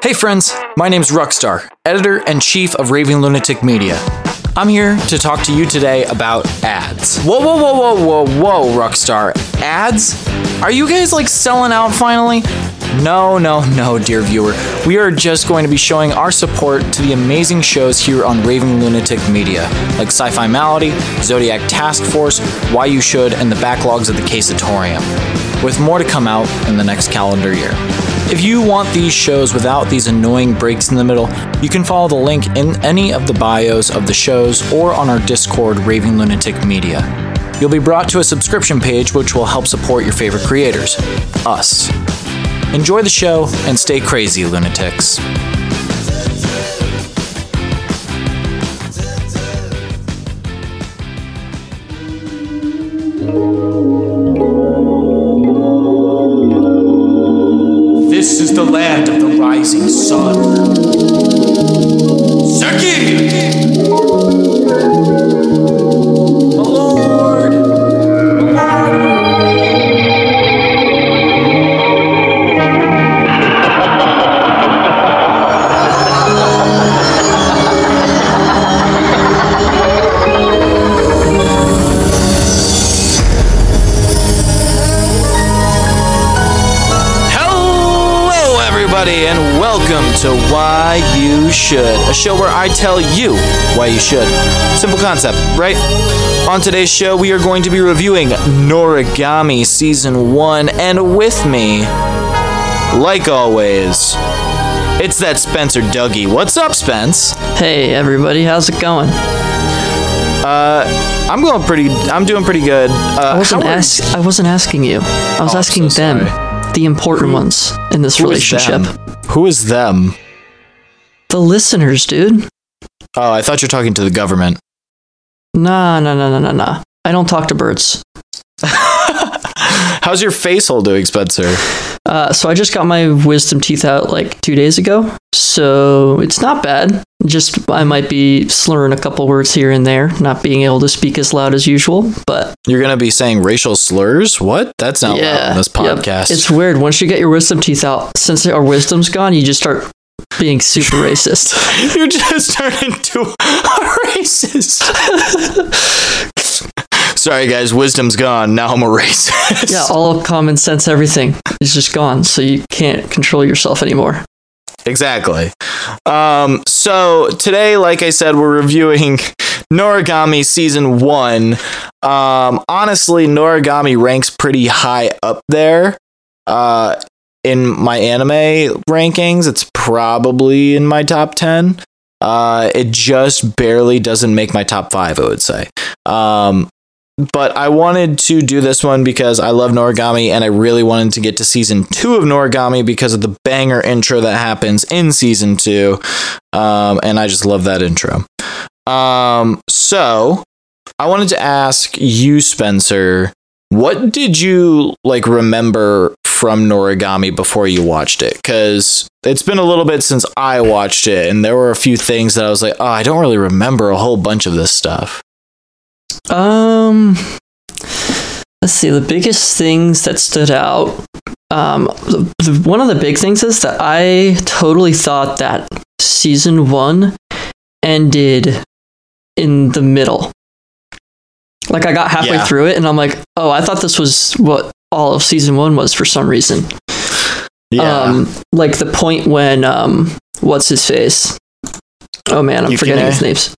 Hey friends, my name's Ruckstar, editor and chief of Raving Lunatic Media. I'm here to talk to you today about ads. Whoa, whoa, whoa, whoa, whoa, whoa, Ruckstar. Ads? Are you guys like selling out finally? No, no, no, dear viewer. We are just going to be showing our support to the amazing shows here on Raving Lunatic Media, like Sci Fi Malady, Zodiac Task Force, Why You Should, and the backlogs of the Casatorium, with more to come out in the next calendar year. If you want these shows without these annoying breaks in the middle, you can follow the link in any of the bios of the shows or on our Discord, Raving Lunatic Media. You'll be brought to a subscription page which will help support your favorite creators, us. Enjoy the show and stay crazy, lunatics. Sun. You Should, a show where I tell you why you should. Simple concept, right? On today's show, we are going to be reviewing Noragami Season 1, and with me, like always, it's that Spencer Dougie. What's up, Spence? Hey everybody, how's it going? Uh, I'm going pretty, I'm doing pretty good. Uh, I wasn't how are- ask I wasn't asking you. I was Oh, asking so them, the important ones in this who is relationship. them? Who is them? The listeners, dude. Oh, I thought you were talking to the government. Nah, nah, nah, nah, nah, nah. I don't talk to birds. How's your face hole doing, Spencer? Uh, so I just got my wisdom teeth out like two days ago, so it's not bad. Just I might be slurring a couple words here and there, not being able to speak as loud as usual. But You're gonna be saying racial slurs? What? That's not yeah, on this yep. podcast. It's weird. Once you get your wisdom teeth out, since our wisdom's gone, you just start being super racist. you just turned into a racist. Sorry, guys. Wisdom's gone. Now I'm a racist. Yeah, all common sense, everything is just gone, so you can't control yourself anymore. Exactly. Um, so today, like I said, we're reviewing Noragami season one. Um, honestly, Noragami ranks pretty high up there. Uh, in my anime rankings, it's probably in my top ten. Uh, it just barely doesn't make my top five. I would say. Um, but I wanted to do this one because I love Noragami and I really wanted to get to season two of Noragami because of the banger intro that happens in season two. Um, and I just love that intro. Um, so I wanted to ask you, Spencer, what did you like remember from Noragami before you watched it? Because it's been a little bit since I watched it, and there were a few things that I was like, oh, I don't really remember a whole bunch of this stuff. Um, let's see. The biggest things that stood out. Um, the, the, one of the big things is that I totally thought that season one ended in the middle. Like I got halfway Yeah. through it, and I'm like, oh, I thought this was what all of season one was for some reason. Yeah. Um, like the point when um, what's his face? Oh man, I'm forgetting his names.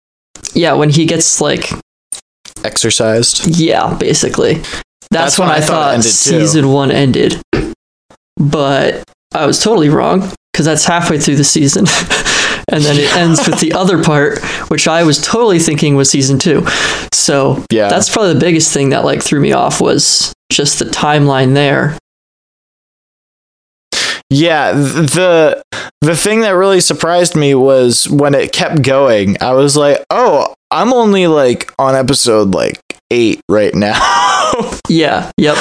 Yeah, when he gets like exercised. yeah, basically. That's, That's when, when I, thought thought, ended, too. season one ended. But I was totally wrong because that's halfway through the season. and then it ends with the other part, which I was totally thinking was season two. So Yeah. that's probably the biggest thing that like threw me off was just the timeline there. Yeah, the the thing that really surprised me was when it kept going. I was like, "Oh, I'm only like on episode like 8 right now." Yeah, yep.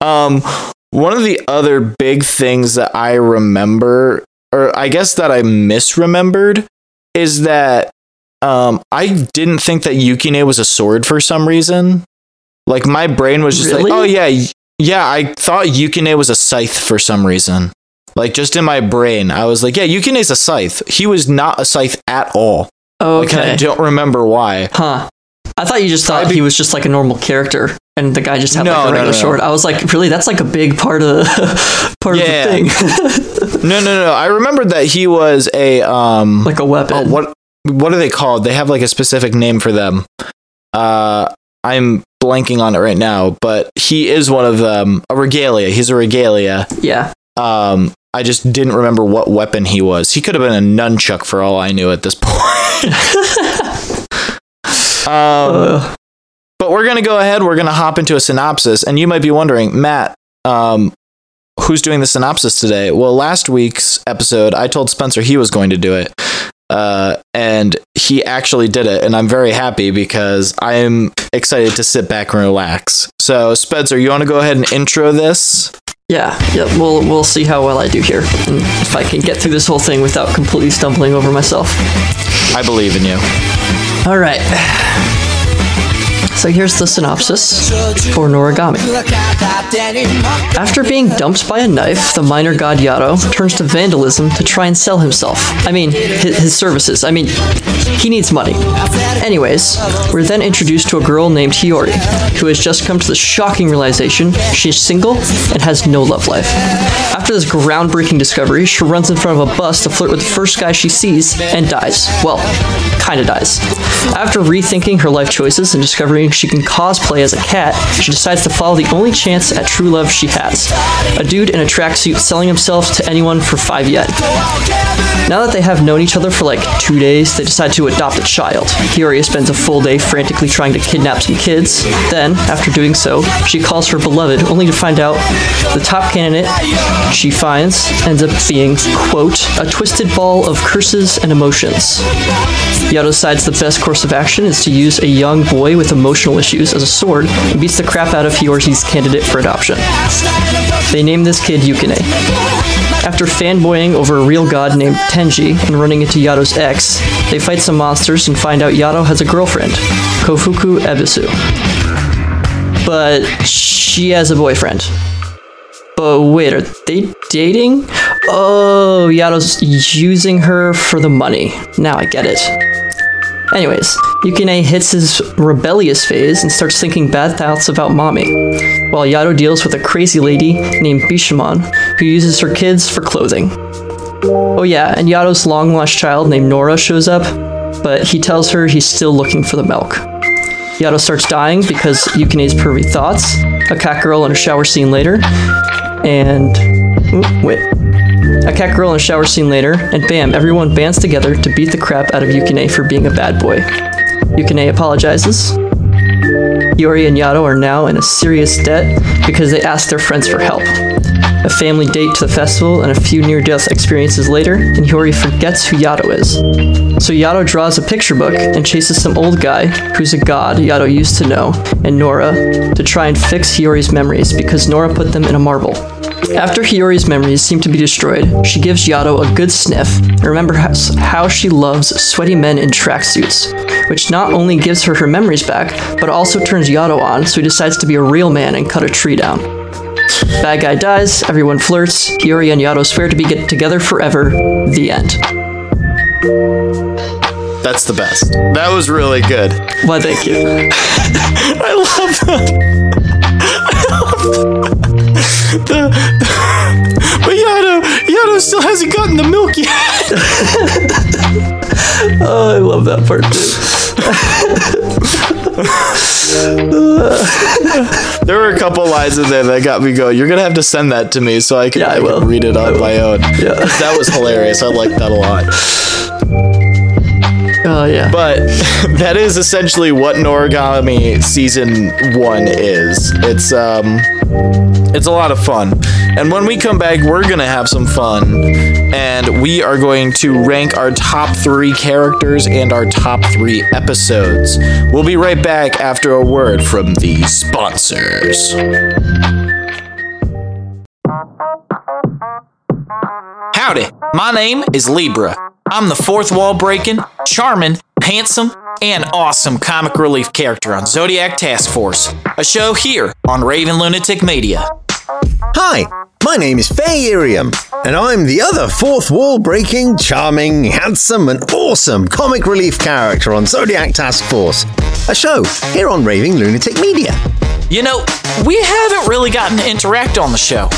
um one of the other big things that I remember or I guess that I misremembered is that um I didn't think that Yukine was a sword for some reason. Like my brain was just Really? like, "Oh yeah, yeah, I thought Yukine was a scythe for some reason." Like just in my brain, I was like, yeah, Yukine's a scythe. He was not a scythe at all. Oh, Like, and I don't remember why. Huh. I thought you just thought be- he was just like a normal character and the guy just had No, like a regular no, no. sword. I was like, really? That's like a big part of part Yeah. of the thing. No, no, no. I remembered that he was a um like a weapon. oh, what what are they called? They have like a specific name for them. Uh I'm blanking on it right now, but he is one of them. A regalia. He's a regalia. Yeah. Um I just didn't remember what weapon he was. He could have been a nunchuck for all I knew at this point. um Uh, But we're going to go ahead. We're going to hop into a synopsis. And you might be wondering, Matt, um, who's doing the synopsis today? Well, last week's episode, I told Spencer he was going to do it. Uh, and he actually did it. And I'm very happy because I am excited to sit back and relax. So, Spencer, you want to go ahead and intro this? yeah. Yep. We'll we'll see how well I do here, and if I can get through this whole thing without completely stumbling over myself. I believe in you. All right. So here's the synopsis for Noragami. After being dumped by a knife, the minor god Yato turns to vandalism to try and sell himself. I mean, his, his services. I mean, he needs money. Anyways, we're then introduced to a girl named Hiyori, who has just come to the shocking realization she's single and has no love life. After this groundbreaking discovery, she runs in front of a bus to flirt with the first guy she sees and dies. Well, kinda dies. After rethinking her life choices and discovering she can cosplay as a cat, she decides to follow the only chance at true love she has a dude in a tracksuit selling himself to anyone for 5 yen. Now that they have known each other for like two days, they decide to adopt a child. Hiyori spends a full day frantically trying to kidnap some kids. Then, after doing so, she calls her beloved, only to find out the top candidate she finds ends up being, quote, a twisted ball of curses and emotions. Yato decides the best course of action is to use a young boy with emotional issues as a sword and beats the crap out of Hiyori's candidate for adoption. They name this kid Yukine. After fanboying over a real god named Tenjin and running into Yato's ex, they fight some monsters and find out Yato has a girlfriend, Kofuku Ebisu. But she has a boyfriend. But wait, are they dating? Oh, Yato's using her for the money. Now I get it. Anyways, Yukine hits his rebellious phase and starts thinking bad thoughts about mommy, while Yato deals with a crazy lady named Bishamon who uses her kids for clothing. Oh yeah, and Yato's long lost child named Nora shows up, but he tells her he's still looking for the milk. Yato starts dying because Yukine's pervy thoughts, a cat girl in a shower scene later, and. Ooh, wait. A cat girl in a shower scene later, and bam, everyone bands together to beat the crap out of Yukine for being a bad boy. Yukine apologizes. Yori and Yato are now in a serious debt because they asked their friends for help. A family date to the festival and a few near death experiences later, and Yori forgets who Yato is. So Yato draws a picture book and chases some old guy, who's a god Yato used to know, and Nora, to try and fix Hiyori's memories because Nora put them in a marble. After Hiyori's memories seem to be destroyed, she gives Yato a good sniff and remembers how she loves sweaty men in tracksuits, which not only gives her her memories back, but also turns Yato on so he decides to be a real man and cut a tree down. Bad guy dies, everyone flirts, Hiyori and Yato swear to be get together forever. The end. That's the best. That was really good. Why, thank you. I love that. the, but Yato, Yato still hasn't gotten the milk yet. Oh, I love that part too. There were a couple lines in there that got me going. You're gonna have to send that to me so I can, Yeah, I I can read it on my own. Yeah. That was hilarious. I liked that a lot. Oh, yeah. But that is essentially what Noragami season one is. It's um it's a lot of fun. And when we come back, we're gonna have some fun. And we are going to rank our top three characters and our top three episodes. We'll be right back after a word from the sponsors. Howdy, my name is Libra. I'm the fourth wall breaking, charming, handsome, and awesome comic relief character on Zodiac Task Force, a show here on Raving Lunatic Media. Hi, My name is Faye Irium, and I'm the other fourth wall breaking, charming, handsome, and awesome comic relief character on Zodiac Task Force, a show here on Raving Lunatic Media. You know, we haven't really gotten to interact on the show.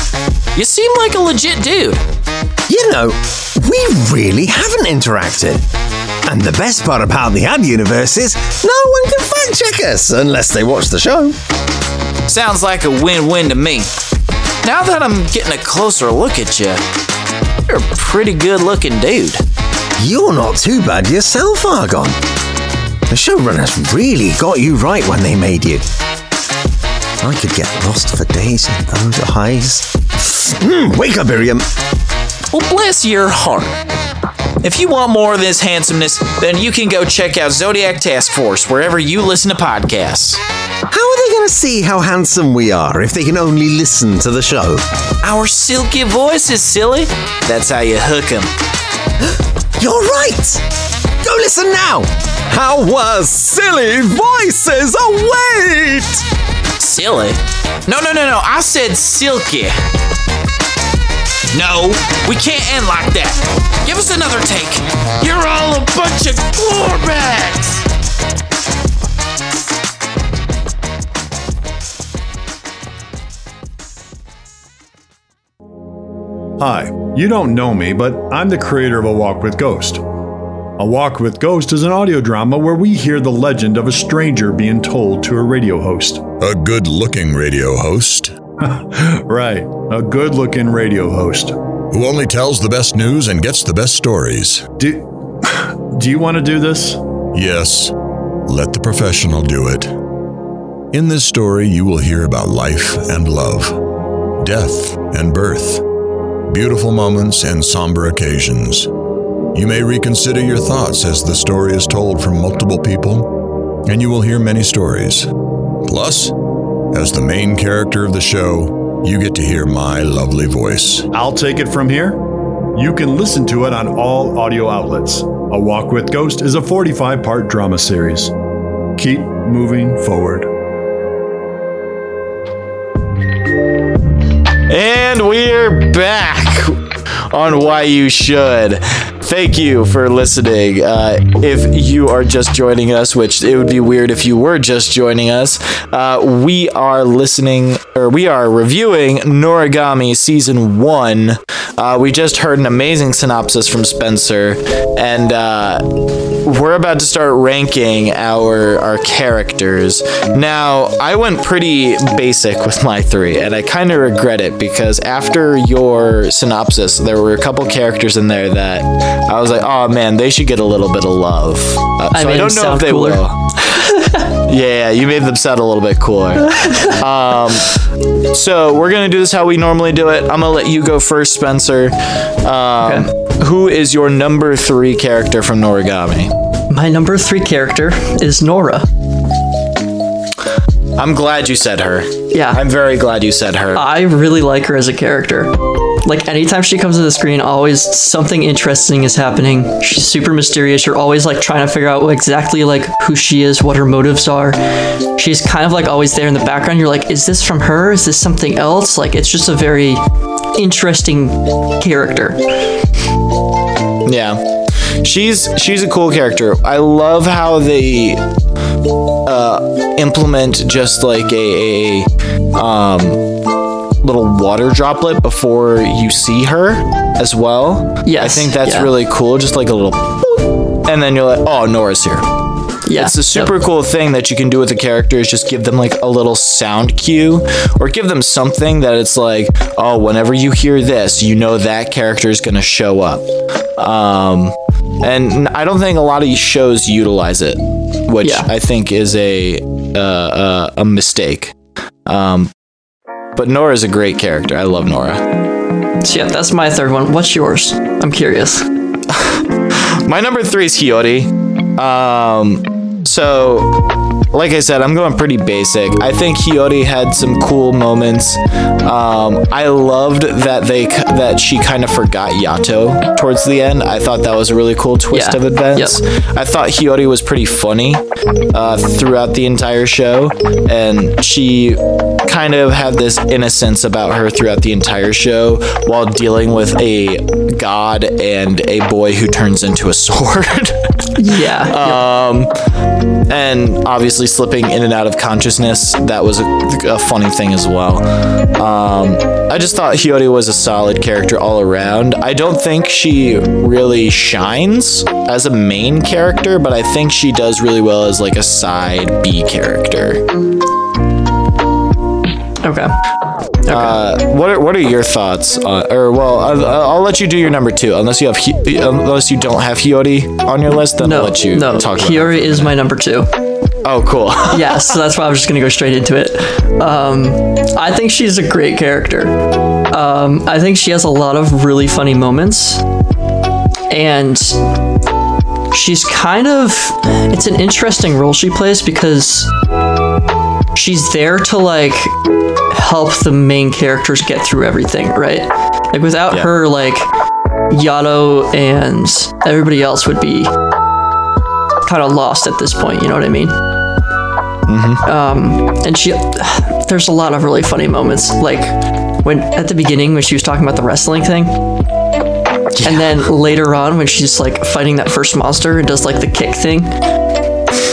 You seem like a legit dude. You know, we really haven't interacted. And the best part about the ad universe is no one can fact check us unless they watch the show. Sounds like a win win to me. Now that I'm getting a closer look at you, you're a pretty good looking dude. You're not too bad yourself, Argon. The showrunners really got you right when they made you. I could get lost for days in those eyes. Mm, wake up, Irium. Well, bless your heart. If you want more of this handsomeness, then you can go check out Zodiac Task Force wherever you listen to podcasts. How are they going to see how handsome we are if they can only listen to the show? Our silky voices, silly. That's how you hook 'em. You're right! Go listen now! Our silly voices await! Silly? No, no, no, no. I said silky. No, we can't end like that. Give us another take. You're all a bunch of glorebags. Hi, you don't know me, but I'm the creator of A Walk with Ghost. A Walk with Ghost is an audio drama where we hear the legend of a stranger being told to a radio host. A good looking radio host Right, a good looking radio host. who only tells the best news and gets the best stories. Do, do you want to do this? Yes, let the professional do it. In this story, you will hear about life and love, death and birth, beautiful moments and somber occasions. You may reconsider your thoughts as the story is told from multiple people, and you will hear many stories. Plus, as the main character of the show, you get to hear my lovely voice. I'll take it from here. You can listen to it on all audio outlets. A Walk with Ghost is a 45 part drama series. Keep moving forward. And we're back on Why You Should. Thank you for listening. Uh, if you are just joining us, which it would be weird if you were just joining us, uh, we are listening or we are reviewing Noragami season one. Uh, we just heard an amazing synopsis from Spencer, and uh, we're about to start ranking our our characters. Now, I went pretty basic with my three, and I kind of regret it because after your synopsis, there were a couple characters in there that I was like, oh man, they should get a little bit of love. Uh, I so I don't know if they cooler. will. Yeah, you made them sound a little bit cooler. Um, so we're gonna do this how we normally do it. I'm gonna let you go first, Spencer. Um, Who is your number three character from Noragami? My number three character is Nora. I'm glad you said her. Yeah. I'm very glad you said her. I really like her as a character. Like anytime she comes to the screen, always something interesting is happening. She's super mysterious. You're always like trying to figure out exactly like who she is, what her motives are. She's kind of like always there in the background. You're like, is this from her? Is this something else? Like it's just a very interesting character. Yeah. She's she's a cool character. I love how they uh, implement just like a, a um, little water droplet before you see her as well. Yes, I think that's yeah. really cool. Just like a little, and then you're like, oh, Nora's here. Yeah. It's a super Yep. cool thing that you can do with the characters. Just give them like a little sound cue, or give them something that it's like, oh, whenever you hear this, you know that character is gonna show up. Um, and I don't think a lot of shows utilize it, which Yeah. I think is a uh, uh, a mistake. Um, but Nora's a great character. I love Nora. So yeah, that's my third one. What's yours? I'm curious. My number three is Hiyori. Um, so like I said, I'm going pretty basic. I think Hiyori had some cool moments. Um, I loved that they that she kind of forgot Yato towards the end. I thought that was a really cool twist Yeah. of events. I thought Hiyori was pretty funny uh, throughout the entire show, and she kind of had this innocence about her throughout the entire show while dealing with a god and a boy who turns into a sword. Yeah. Um, and obviously slipping in and out of consciousness. That was a, a funny thing as well. Um, I just thought Hiyori was a solid character all around. I don't think she really shines as a main character, but I think she does really well as like a side B character. okay. Uh, what are what are your thoughts? On, or well, I'll, I'll let you do your number two, unless you have Hi- unless you don't have Hiyori on your list. Then No, I'll let you no. talk. Hiyori is my number two. Oh, cool. yeah, so that's why I was just gonna go straight into it. Um, I think she's a great character. Um, I think she has a lot of really funny moments, and she's kind of it's an interesting role she plays because she's there to like help the main characters get through everything, right? Like without Yeah. her, like Yato and everybody else would be kind of lost at this point. You know what I mean? Um, and she, there's a lot of really funny moments, like when at the beginning when she was talking about the wrestling thing, and then later on when she's like fighting that first monster and does like the kick thing,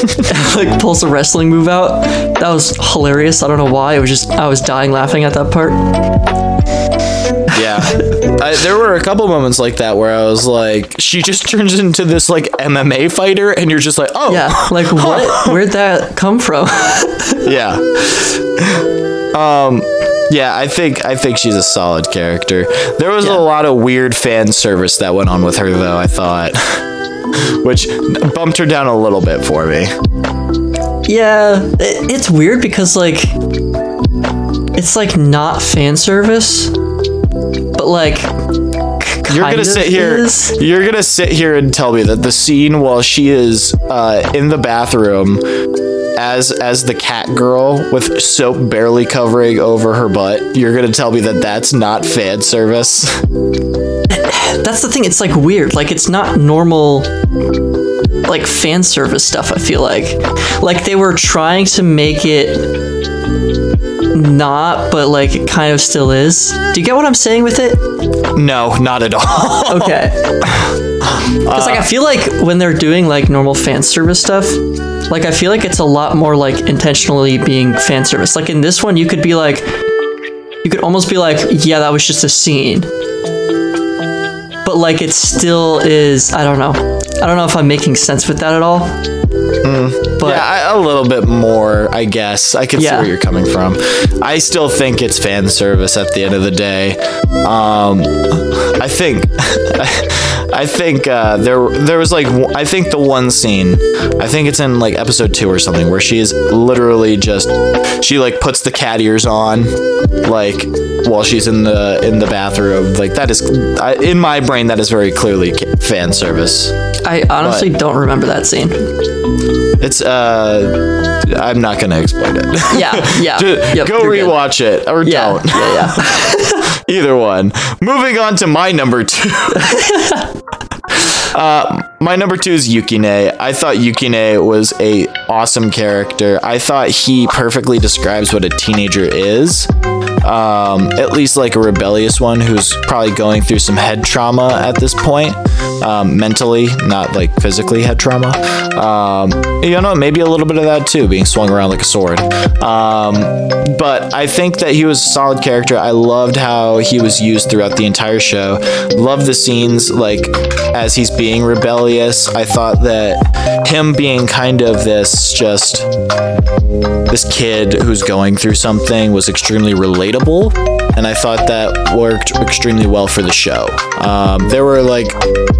like pulls a wrestling move out. That was hilarious. I don't know why. It was just I was dying laughing at that part. Yeah. I, there were a couple moments like that where I was like, she just turns into this like MMA fighter, and you're just like, oh, Yeah, like what? Where'd that come from? yeah. Um, yeah, I think I think she's a solid character. There was Yeah. a lot of weird fan service that went on with her, though. I thought, which bumped her down a little bit for me. Yeah, it, it's weird because like it's like not fan service, but like You're gonna sit here. is. You're gonna sit here and tell me that the scene while she is uh, in the bathroom, as as the cat girl with soap barely covering over her butt, you're gonna tell me that that's not fan service. That's the thing. It's like weird. Like it's not normal. Like fan service stuff. I feel like, like they were trying to make it not, but like it kind of still is. Do you get what I'm saying with it? no, not at all. Okay. Because like I uh, feel like when they're doing like normal fan service stuff, like I feel like it's a lot more like intentionally being fan service. Like in this one, you could be like, you could almost be like, yeah, that was just a scene. But like it still is. I don't know. I don't know if I'm making sense with that at all. But yeah, I, a little bit more, I guess. I can see where you're coming from. I still think it's fan service at the end of the day. Um, I think, I think uh, there there was like I think the one scene, I think it's in like episode two or something, where she is literally just she like puts the cat ears on, like while she's in the in the bathroom. Like that is I, in my brain that is very clearly fan service. I honestly don't remember that scene. It's uh, I'm not gonna explain it. Yeah, yeah. Just Yep, go you're good. rewatch it or Yeah, don't. yeah, yeah. Either one. Moving on to my number two. uh, my number two is Yukine. I thought Yukine was a awesome character. I thought he perfectly describes what a teenager is. Um, at least like a rebellious one who's probably going through some head trauma at this point, um, mentally, not like physically head trauma. Um, you know, maybe a little bit of that too, being swung around like a sword. Um, but I think that he was a solid character. I loved how he was used throughout the entire show. Loved the scenes like as he's being rebellious. I thought that him being kind of this just this kid who's going through something was extremely relatable and i thought that worked extremely well for the show um, there were like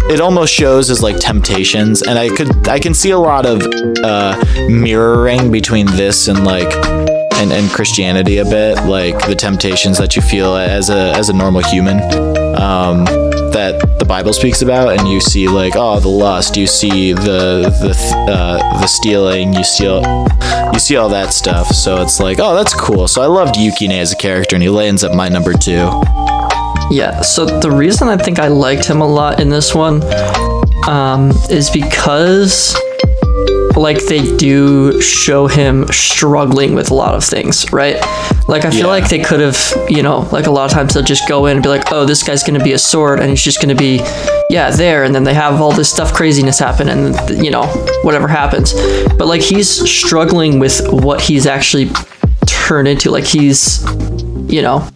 it almost shows as like temptations and i could i can see a lot of uh, mirroring between this and like and, and christianity a bit like the temptations that you feel as a as a normal human um, that the Bible speaks about, and you see like oh the lust, you see the the uh, the stealing, you see you see all that stuff. So it's like oh that's cool. So I loved Yukine as a character, and he lands at my number two. Yeah, so the reason I think I liked him a lot in this one um, is because like they do show him struggling with a lot of things, right? Like I feel Yeah. like they could have, you know, like a lot of times they'll just go in and be like, "Oh, this guy's going to be a sword and he's just going to be yeah, there." And then they have all this stuff craziness happen and you know, whatever happens. But like he's struggling with what he's actually turned into. Like he's you know,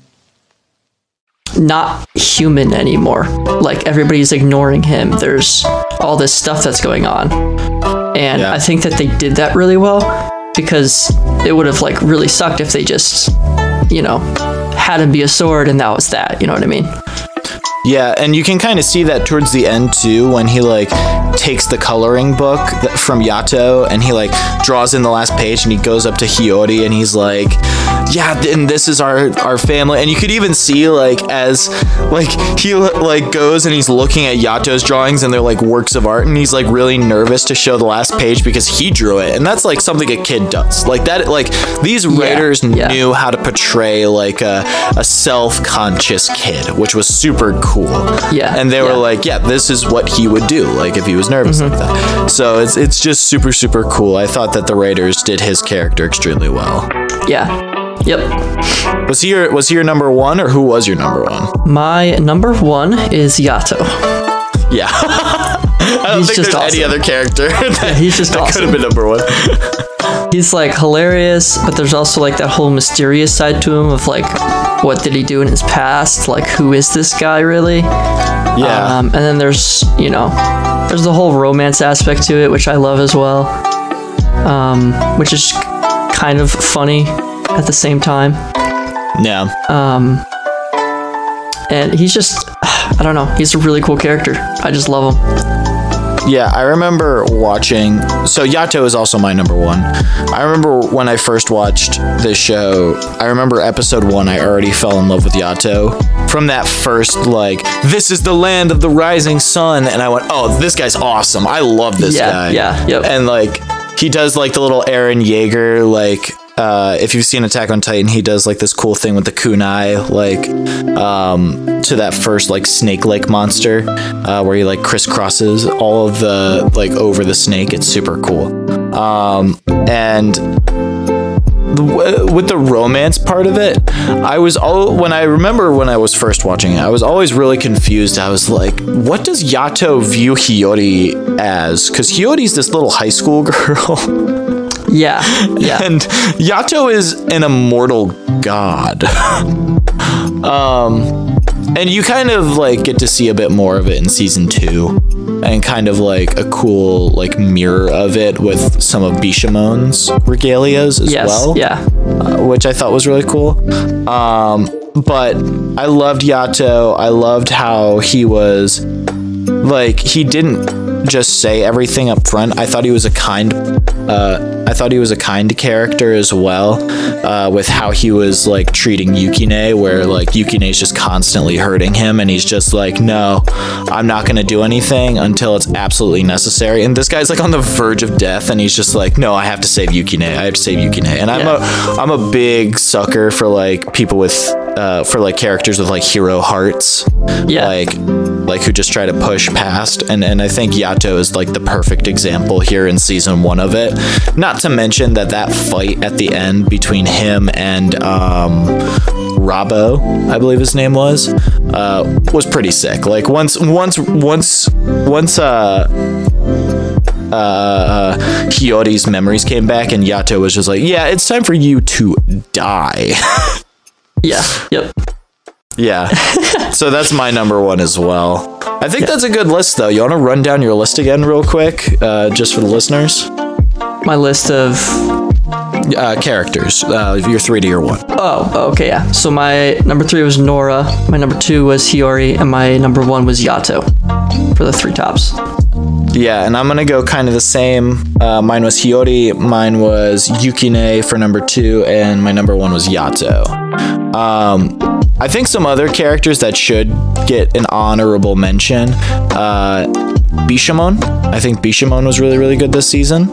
not human anymore. Like everybody's ignoring him. There's all this stuff that's going on. And Yeah. I think that they did that really well because it would have like really sucked if they just, you know, had him be a sword and that was that. You know what I mean? Yeah, and you can kind of see that towards the end too, when he like takes the coloring book from Yato and he like draws in the last page and he goes up to Hiyori and he's like, "Yeah, and this is our our family." And you could even see like as like he like goes and he's looking at Yato's drawings and they're like works of art and he's like really nervous to show the last page because he drew it, and that's like something a kid does. Like that, like these writers yeah. knew how to portray like a, a self-conscious kid, which was super cool. Yeah, And they were yeah. like, yeah, this is what he would do, like if he was nervous Mm-hmm. like that. So it's it's just super super cool. I thought that the Raiders did his character extremely well. Yeah. Yep. Was he your was he your number one or who was your number one? My number one is Yato. Yeah. I don't He's think just there's any other character that, he's just that could have awesome. been number one. He's like hilarious, but there's also like that whole mysterious side to him of like, what did he do in his past? Like, who is this guy really? Yeah. Um, and then there's, you know, there's the whole romance aspect to it, which I love as well, um, which is kind of funny at the same time. yeah. Um, And he's just, I don't know, he's a really cool character. I just love him. Yeah, I remember watching. So Yato is also my number one. I remember when I first watched this show. I remember episode one. I already fell in love with Yato from that first like, this is the land of the rising sun, and I went, oh, this guy's awesome. I love this guy. Yeah, guy. yeah, yep. And like, he does like the little Eren Yeager like. Uh, if you've seen Attack on Titan, he does like this cool thing with the kunai, like um, to that first like snake-like monster, uh, where he like crisscrosses all of the like over the snake. It's super cool. Um, and with the romance part of it, I was all when I remember when I was first watching it, I was always really confused. I was like, what does Yato view Hiyori as? Because Hiyori's this little high school girl. Yeah, yeah. and Yato is an immortal god. um, and you kind of like get to see a bit more of it in season two, and kind of like a cool like mirror of it with some of Bishamon's regalias as yes, well, yeah. uh, which I thought was really cool. Um, but I loved Yato. I loved how he was like he didn't just say everything up front. I thought he was a kind uh I thought he was a kind character as well, uh, with how he was like treating Yukine, where like Yukine's just constantly hurting him, and he's just like, no, I'm not gonna do anything until it's absolutely necessary. And this guy's like on the verge of death, and he's just like, no, I have to save Yukine. I have to save Yukine. And I'm a I'm a big sucker for like people with uh, for like characters with like hero hearts, Yeah. like like who just try to push past and and I think Yato is like the perfect example here in season 1 of it not to mention that that fight at the end between him and um Rabo, I believe his name was, uh, was pretty sick. Like once, once, once, once, uh, uh, Hiyori's memories came back, and Yato was just like, "Yeah, it's time for you to die." Yeah. Yep. Yeah. so that's my number one as well. I think that's a good list, though. You want to run down your list again, real quick, uh, just for the listeners? My list of Uh, characters. Uh, your three to your one. Oh, okay, yeah. So my number three was Nora, my number two was Hiyori, and my number one was Yato for the three tops. Yeah, and I'm gonna go kind of the same. Uh, mine was Hiyori, mine was Yukine for number two, and my number one was Yato. Um, I think some other characters that should get an honorable mention. Uh, Bishamon. I think Bishamon was really really good this season.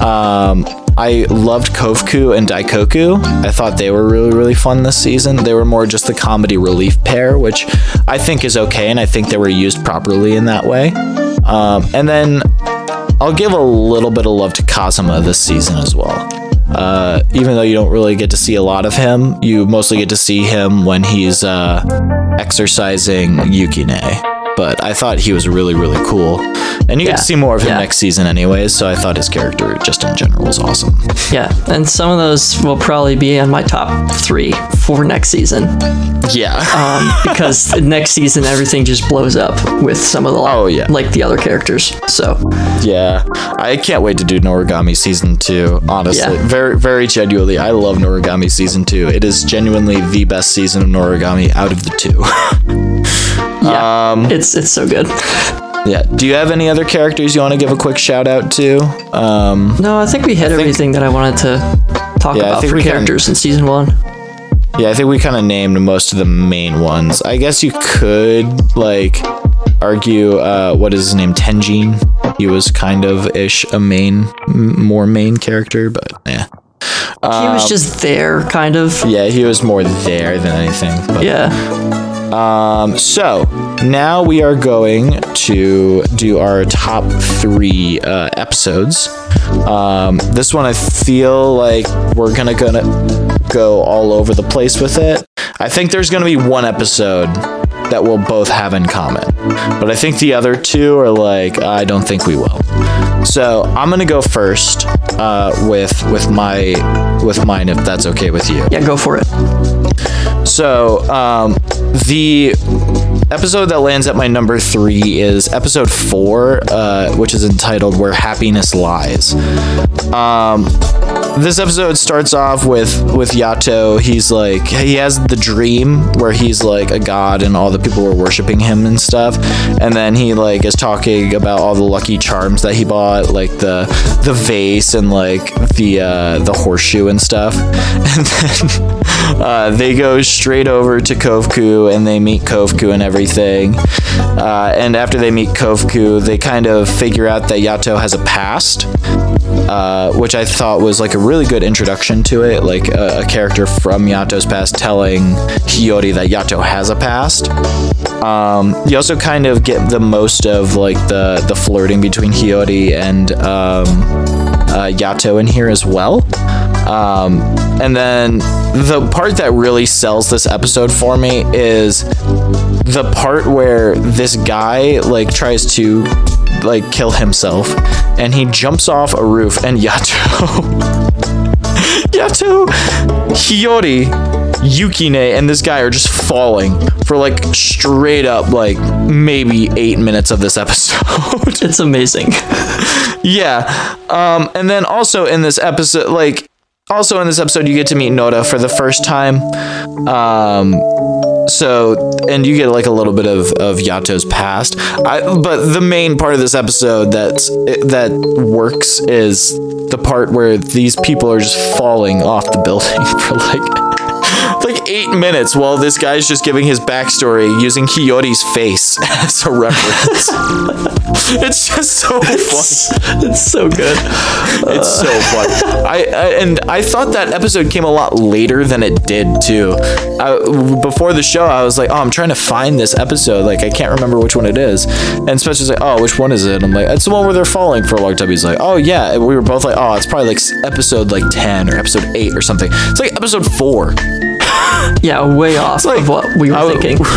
Um, I loved Kofuku and Daikoku. I thought they were really, really fun this season. They were more just the comedy relief pair, which I think is okay, and I think they were used properly in that way. Um, and then I'll give a little bit of love to Kazuma this season as well. Uh, even though you don't really get to see a lot of him, you mostly get to see him when he's uh, exercising Yukine but I thought he was really, really cool. And you Yeah. get to see more of him Yeah. next season, anyways. So I thought his character, just in general, was awesome. Yeah, and some of those will probably be on my top three for next season. Yeah. Um, because next season everything just blows up with some of the Oh, yeah. like the other characters. So yeah. I can't wait to do Noragami season two. Honestly, Yeah. very, very genuinely, I love Noragami season two. It is genuinely the best season of Noragami out of the two. yeah, Um, it's it's so good. yeah. Do you have any other characters you want to give a quick shout out to? Um, No, I think we hit think- everything that I wanted to talk Yeah, about for we can- characters in season one. Yeah, I think we kind of named most of the main ones. I guess you could like argue uh, what is his name, Tenjin. He was kind of ish a main, m- more main character, but yeah, he was just there, kind of. yeah, he was more there than anything. But, Yeah. Um, so now we are going to do our top three uh, episodes. Um, this one I feel like we're gonna gonna go all over the place with it. I think there's gonna be one episode that we'll both have in common, but I think the other two are like I don't think we will. So I'm gonna go first uh, with with my with mine if that's okay with you. Yeah, go for it. So, um, the episode that lands at my number three is episode four, uh, which is entitled "Where Happiness Lies." Um, this episode starts off with with Yato. He's like he has the dream where he's like a god and all the people were worshiping him and stuff. And then he like is talking about all the lucky charms that he bought, like the the vase and like the uh, the horseshoe and stuff. And then uh, they go straight over to Kofuku and they meet Kofuku and everything. Uh, and after they meet Kofuku, they kind of figure out that Yato has a past uh, which I thought was like a really good introduction to it, like a, a character from Yato's past telling Hiyori that Yato has a past. Um, you also kind of get the most of like the the flirting between Hiyori and um, uh, Yato in here as well. Um, and then the part that really sells this episode for me is the part where this guy like tries to like kill himself and he jumps off a roof and Yato Yato Hiyori Yukine and this guy are just falling for like straight up like maybe eight minutes of this episode. It's amazing. yeah. Um, and then also in this episode, like, also in this episode, you get to meet Noda for the first time. Um, so, and you get like a little bit of, of Yato's past. I, but the main part of this episode that's that works is the part where these people are just falling off the building for like like eight minutes while this guy's just giving his backstory using Hiyori's face as a reference. it's just so funny. it's so good. It's so fun. I, I and I thought that episode came a lot later than it did too. I, before the show, I was like, "Oh, I'm trying to find this episode. Like, I can't remember which one it is." And Spencer's like, "Oh, which one is it?" I'm like, "It's the one where they're falling for a long time." He's like, "Oh yeah." And we were both like, "Oh, it's probably like episode like ten or episode eight or something." It's like episode four. Yeah, way off like- of what we were thinking.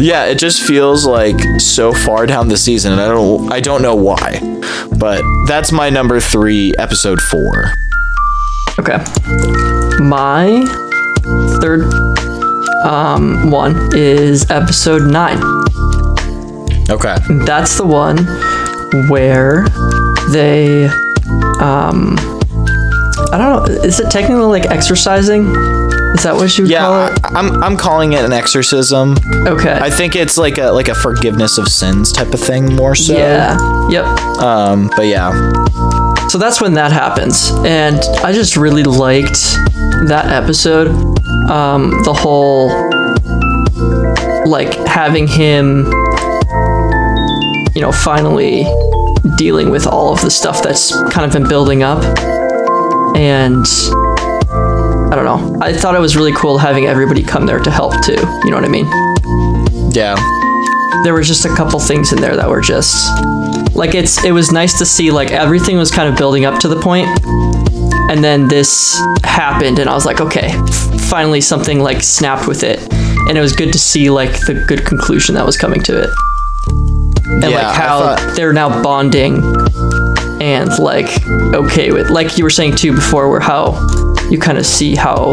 Yeah, it just feels like so far down the season, and I don't, I don't know why. But that's my number three, episode four. Okay. My third um, one is episode nine. Okay. That's the one where they, um, I don't know, is it technically like exercising? Is that what you would Yeah, call I, it? I'm I'm calling it an exorcism. Okay. I think it's like a like a forgiveness of sins type of thing more so. yeah. Yep. Um. But yeah. So that's when that happens. And I just really liked that episode. Um, the whole like having him, you know, finally dealing with all of the stuff that's kind of been building up. And I don't know. I thought it was really cool having everybody come there to help too. You know what I mean? Yeah. there were just a couple things in there that were just like it's it was nice to see like everything was kind of building up to the point and then this happened and i was like okay finally something like snapped with it and it was good to see like the good conclusion that was coming to it and Yeah, like how thought- they're now bonding and like okay with like you were saying too before where how you kind of see how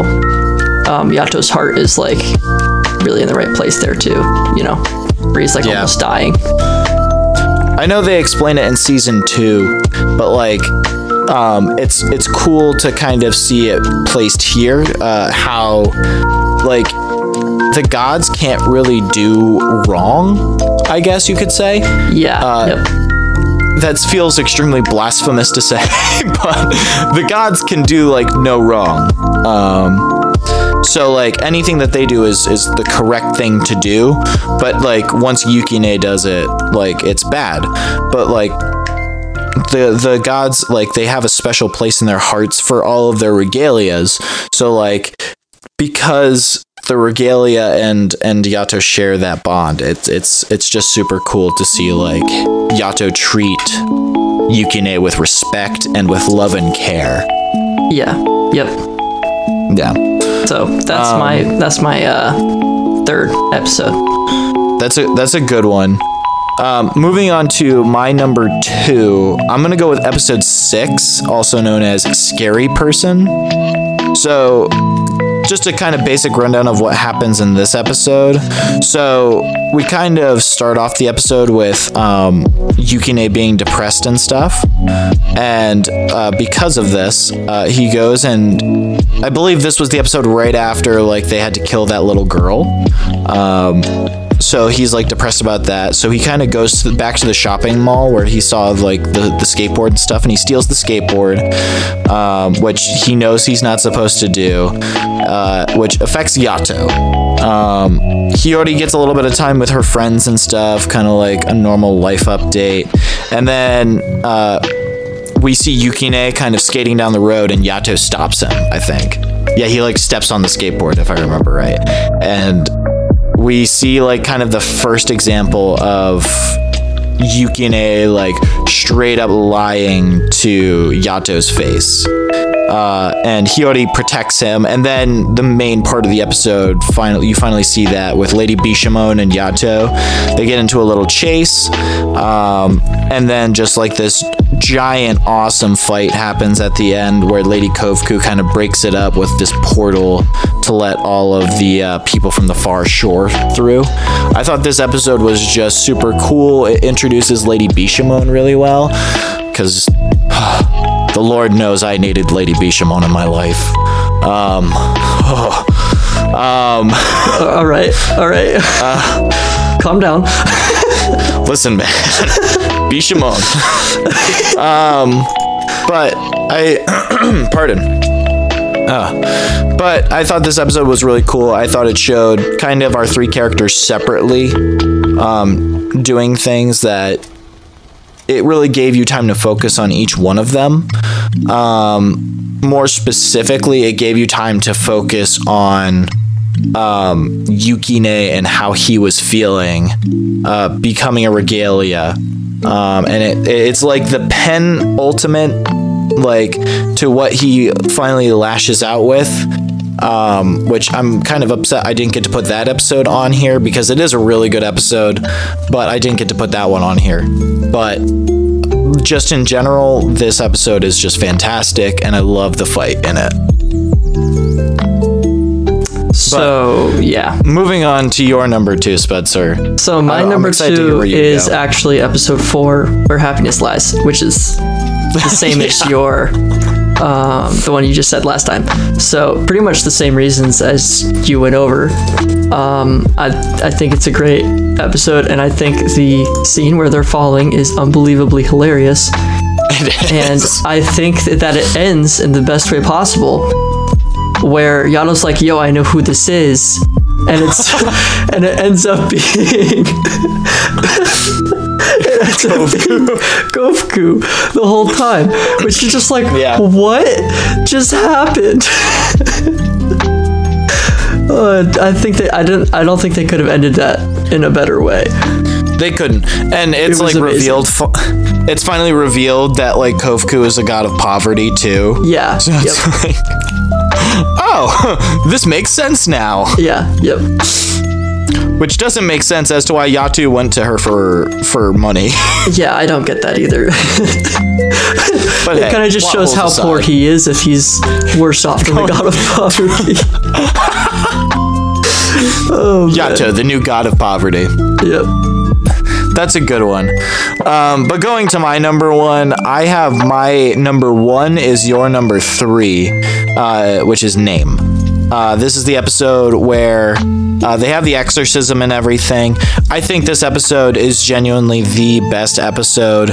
um, yato's heart is like really in the right place there too you know where he's like Yeah. almost dying I know they explain it in season two, but like, um, it's it's cool to kind of see it placed here. Uh, how like the gods can't really do wrong. I guess you could say. yeah Uh, yep. That feels extremely blasphemous to say, but the gods can do like no wrong. Um, so like anything that they do is is the correct thing to do, but like once Yukine does it, like it's bad. But like the the gods like they have a special place in their hearts for all of their regalias. So like because the regalia and and Yato share that bond. It's it's it's just super cool to see like Yato treat Yukine with respect and with love and care. yeah yep Yeah. so that's Um, my that's my uh third episode That's a that's a good one. Um, moving on to my number two, I'm gonna go with episode six, also known as "Scary Person." So, just a kind of basic rundown of what happens in this episode. So, we kind of start off the episode with um, Yukine being depressed and stuff, and uh, because of this, uh, he goes and I believe this was the episode right after like they had to kill that little girl. Um, so he's like depressed about that. So he kind of goes to the, back to the shopping mall where he saw like the, the skateboard and stuff, and he steals the skateboard, um, which he knows he's not supposed to do, uh, which affects Yato. Um, already gets a little bit of time with her friends and stuff, kind of like a normal life update, and then. Uh, we see Yukine kind of skating down the road and Yato stops him, I think. Yeah, he like steps on the skateboard if I remember right. And we see like kind of the first example of Yukine like straight up lying to Yato's face. Uh, and Hiyori protects him, and then the main part of the episode, finally, you finally see that with Lady Bishamon and Yato. They get into a little chase, um, and then just like this giant, awesome fight happens at the end, where Lady Kofuku kind of breaks it up with this portal to let all of the uh, people from the far shore through. I thought this episode was just super cool. It introduces Lady Bishamon really well, because the Lord knows I needed Lady Bishamon in my life. Um, um, all right all right Uh, calm down listen, man, Bishamon. um, but I, pardon. Uh, but I thought this episode was really cool. I thought it showed kind of our three characters separately, um, doing things that it really gave you time to focus on each one of them. Um, more specifically, it gave you time to focus on um, Yukine and how he was feeling, uh, becoming a regalia. Um, and it, it's like the pen ultimate, like to what he finally lashes out with. Um, which I'm kind of upset I didn't get to put that episode on here because it is a really good episode, but I didn't get to put that one on here. But just in general, this episode is just fantastic, and I love the fight in it. so yeah Moving on to your number two, Spencer. so my number excited to hear two is go. actually episode four where happiness lies which is the same as your um, the one you just said last time. So pretty much the same reasons as you went over. Um, I I think it's a great episode, and I think the scene where they're falling is unbelievably hilarious. and I think that, that it ends in the best way possible, where Yato's like, "Yo, I know who this is," and it's and it ends up being it ends up being Kofuku the whole time, which is just like Yeah. what just happened. Uh, I think they. I didn't. I don't think they could have ended that in a better way. They couldn't, and it's It like amazing. revealed. It's finally revealed that like Kofuku is a god of poverty too. Yeah. So Yep. like, oh, this makes sense now. Yeah. Yep. Which doesn't make sense as to why Yato went to her for for money. Yeah. I don't get that either. But it kind of just shows how poor he is if he's worse off than the god of poverty. oh. Yato, the new god of poverty. Yep. That's a good one. Um, but going to my number one, I have my number one is your number three, uh, which is name. Uh, this is the episode where uh, they have the exorcism and everything. I think this episode is genuinely the best episode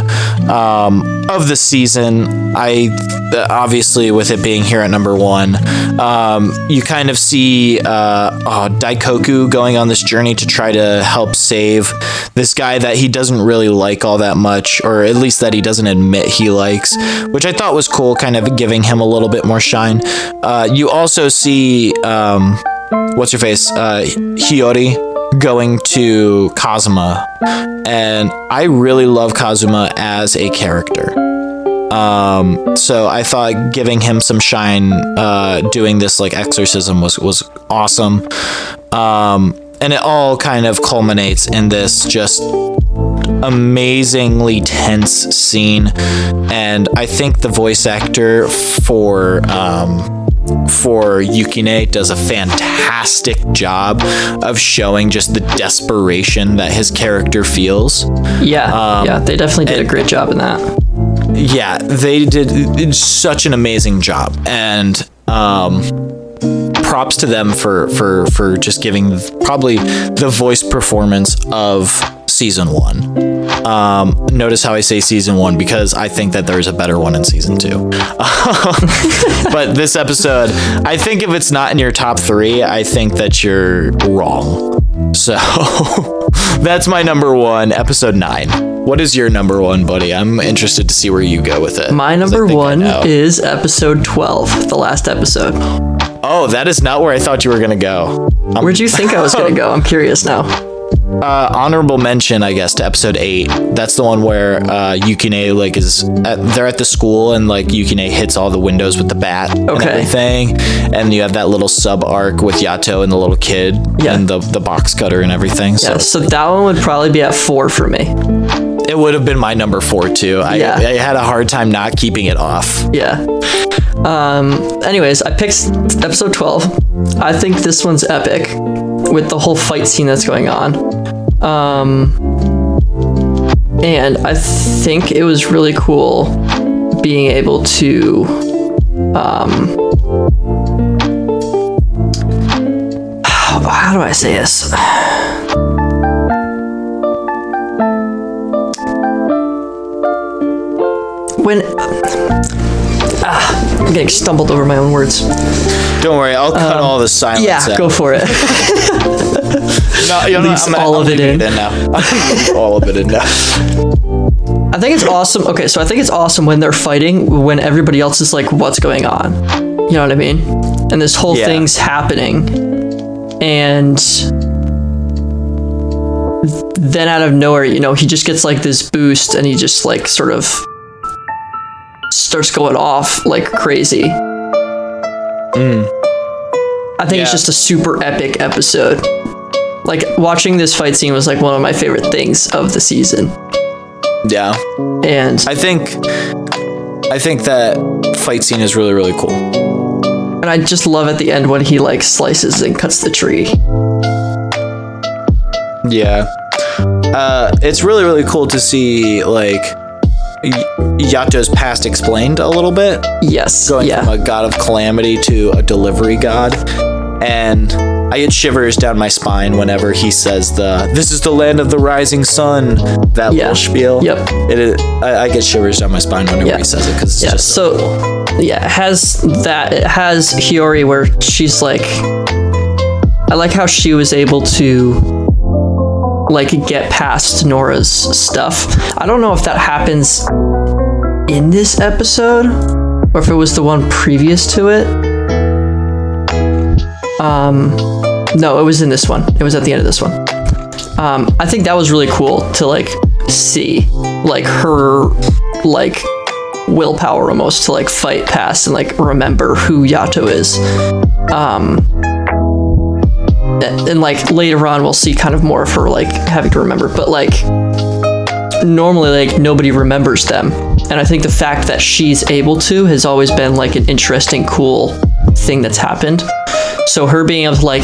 um, of the season. I uh, obviously with it being here at number one, um, you kind of see uh, oh, Daikoku going on this journey to try to help save this guy that he doesn't really like all that much, or at least that he doesn't admit he likes, which I thought was cool, kind of giving him a little bit more shine. Uh, you also see um, what's your face, uh, Hiyori going to Kazuma, and I really love Kazuma as a character. Um, so I thought giving him some shine, uh, doing this like exorcism was was awesome. Um, and it all kind of culminates in this just amazingly tense scene. And I think the voice actor for um, for Yukine does a fantastic job of showing just the desperation that his character feels. Yeah. Um, yeah. They definitely did a great job in that. yeah they did such an amazing job and um props to them for for for just giving probably the voice performance of season one um notice how i say season one because i think that there's a better one in season two but this episode i think if it's not in your top three i think that you're wrong so that's my number one episode nine what is your number one buddy i'm interested to see where you go with it My number one is episode 12, the last episode. oh that is not where i thought you were gonna go I'm- Where'd you think I was going to go? I'm curious now. Uh, honorable mention, I guess, to episode eight. That's the one where uh, Yukine like is at, they're at the school and like Yukine hits all the windows with the bat and Okay. everything, and you have that little sub arc with Yato and the little kid Yeah. and the the box cutter and everything. So Yeah, so that one would probably be at four for me. It would have been my number four too. I, Yeah. I had a hard time not keeping it off. Yeah. Um, anyways, I picked episode 12. I think this one's epic with the whole fight scene that's going on. Um, and I think it was really cool being able to. Um, how do I say this? When Ah, I'm getting stumbled over my own words. Don't worry, I'll cut all the silence. Um, Yeah, out. go for it. No, you know, Leaves I'm gonna- all I'm of it leaving in. now. all of it in now. I think it's awesome. Okay, so I think it's awesome when they're fighting when everybody else is like, "What's going on?" You know what I mean? And this whole Yeah. thing's happening, and then out of nowhere, you know, he just gets like this boost, and he just like sort of starts going off like crazy. I think it's just a super epic episode. Like watching this fight scene was like one of my favorite things of the season. Yeah. And I think I think that fight scene is really really cool. And I just love at the end when he like slices and cuts the tree. Yeah. Uh, it's really really cool to see like Yato's past explained a little bit, Yes. going yeah. from a god of calamity to a delivery god, and I get shivers down my spine whenever he says the "This is the land of the rising sun." That Yeah. little spiel. Yep. It is. I, I get shivers down my spine whenever Yeah. he says it because it's yeah. just So yeah, it has that. It has Hiyori where she's like, I like how she was able to like get past Nora's stuff. I don't know if that happens in this episode or if it was the one previous to it. Um, no, it was in this one. It was at the end of this one. Um, I think that was really cool to like see, like her, like willpower almost to like fight past and like remember who Yato is. Um, and, and like later on, we'll see kind of more of her like having to remember, but like normally like nobody remembers them. And i think the fact that she's able to has always been like an interesting cool thing that's happened. So her being able to like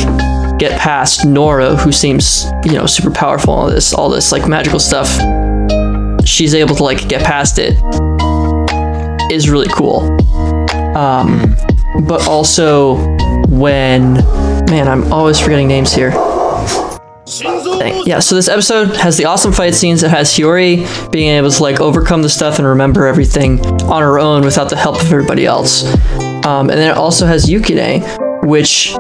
get past nora who seems you know super powerful all this all this like magical stuff she's able to like get past it is really cool. Um but also when man i'm always forgetting names here. Yeah, so this episode has the awesome fight scenes. It has Hiyori being able to like overcome the stuff and remember everything on her own without the help of everybody else. Um, and then it also has Yukine, which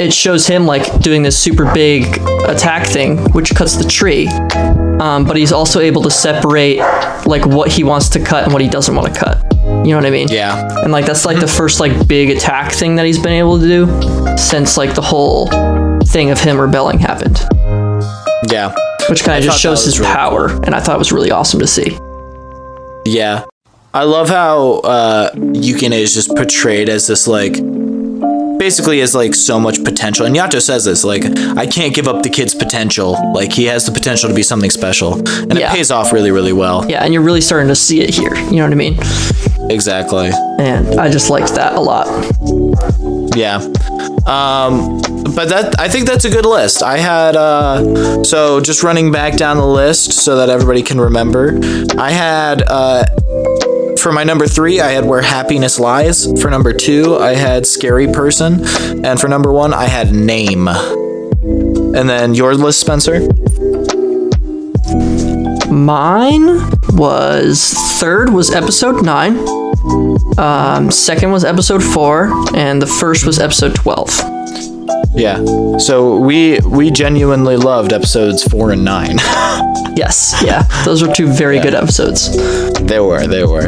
it shows him like doing this super big attack thing, which cuts the tree. Um, but he's also able to separate like what he wants to cut and what he doesn't want to cut. You know what I mean? Yeah. And like that's like the first like big attack thing that he's been able to do since like the whole thing of him rebelling happened. Yeah. Which kind of just shows his really power, and I thought it was really awesome to see. Yeah. I love how uh, Yukine is just portrayed as this, like, basically as, like, so much potential. And Yato says this, like, I can't give up the kid's potential. Like, he has the potential to be something special. And Yeah. it pays off really, really well. Yeah, and you're really starting to see it here. You know what I mean? Exactly. And I just liked that a lot. Yeah. Um, but that I think that's a good list. I had uh, so just running back down the list so that everybody can remember. I had uh, for my number three, I had where happiness lies. For number two, I had scary person, and for number one, I had name. And then your list, Spencer. Mine was third was episode nine. Um, second was episode four, and the first was episode twelve. Yeah. So we we genuinely loved episodes four and nine. Yes, yeah, those were two very good episodes. They were, they were.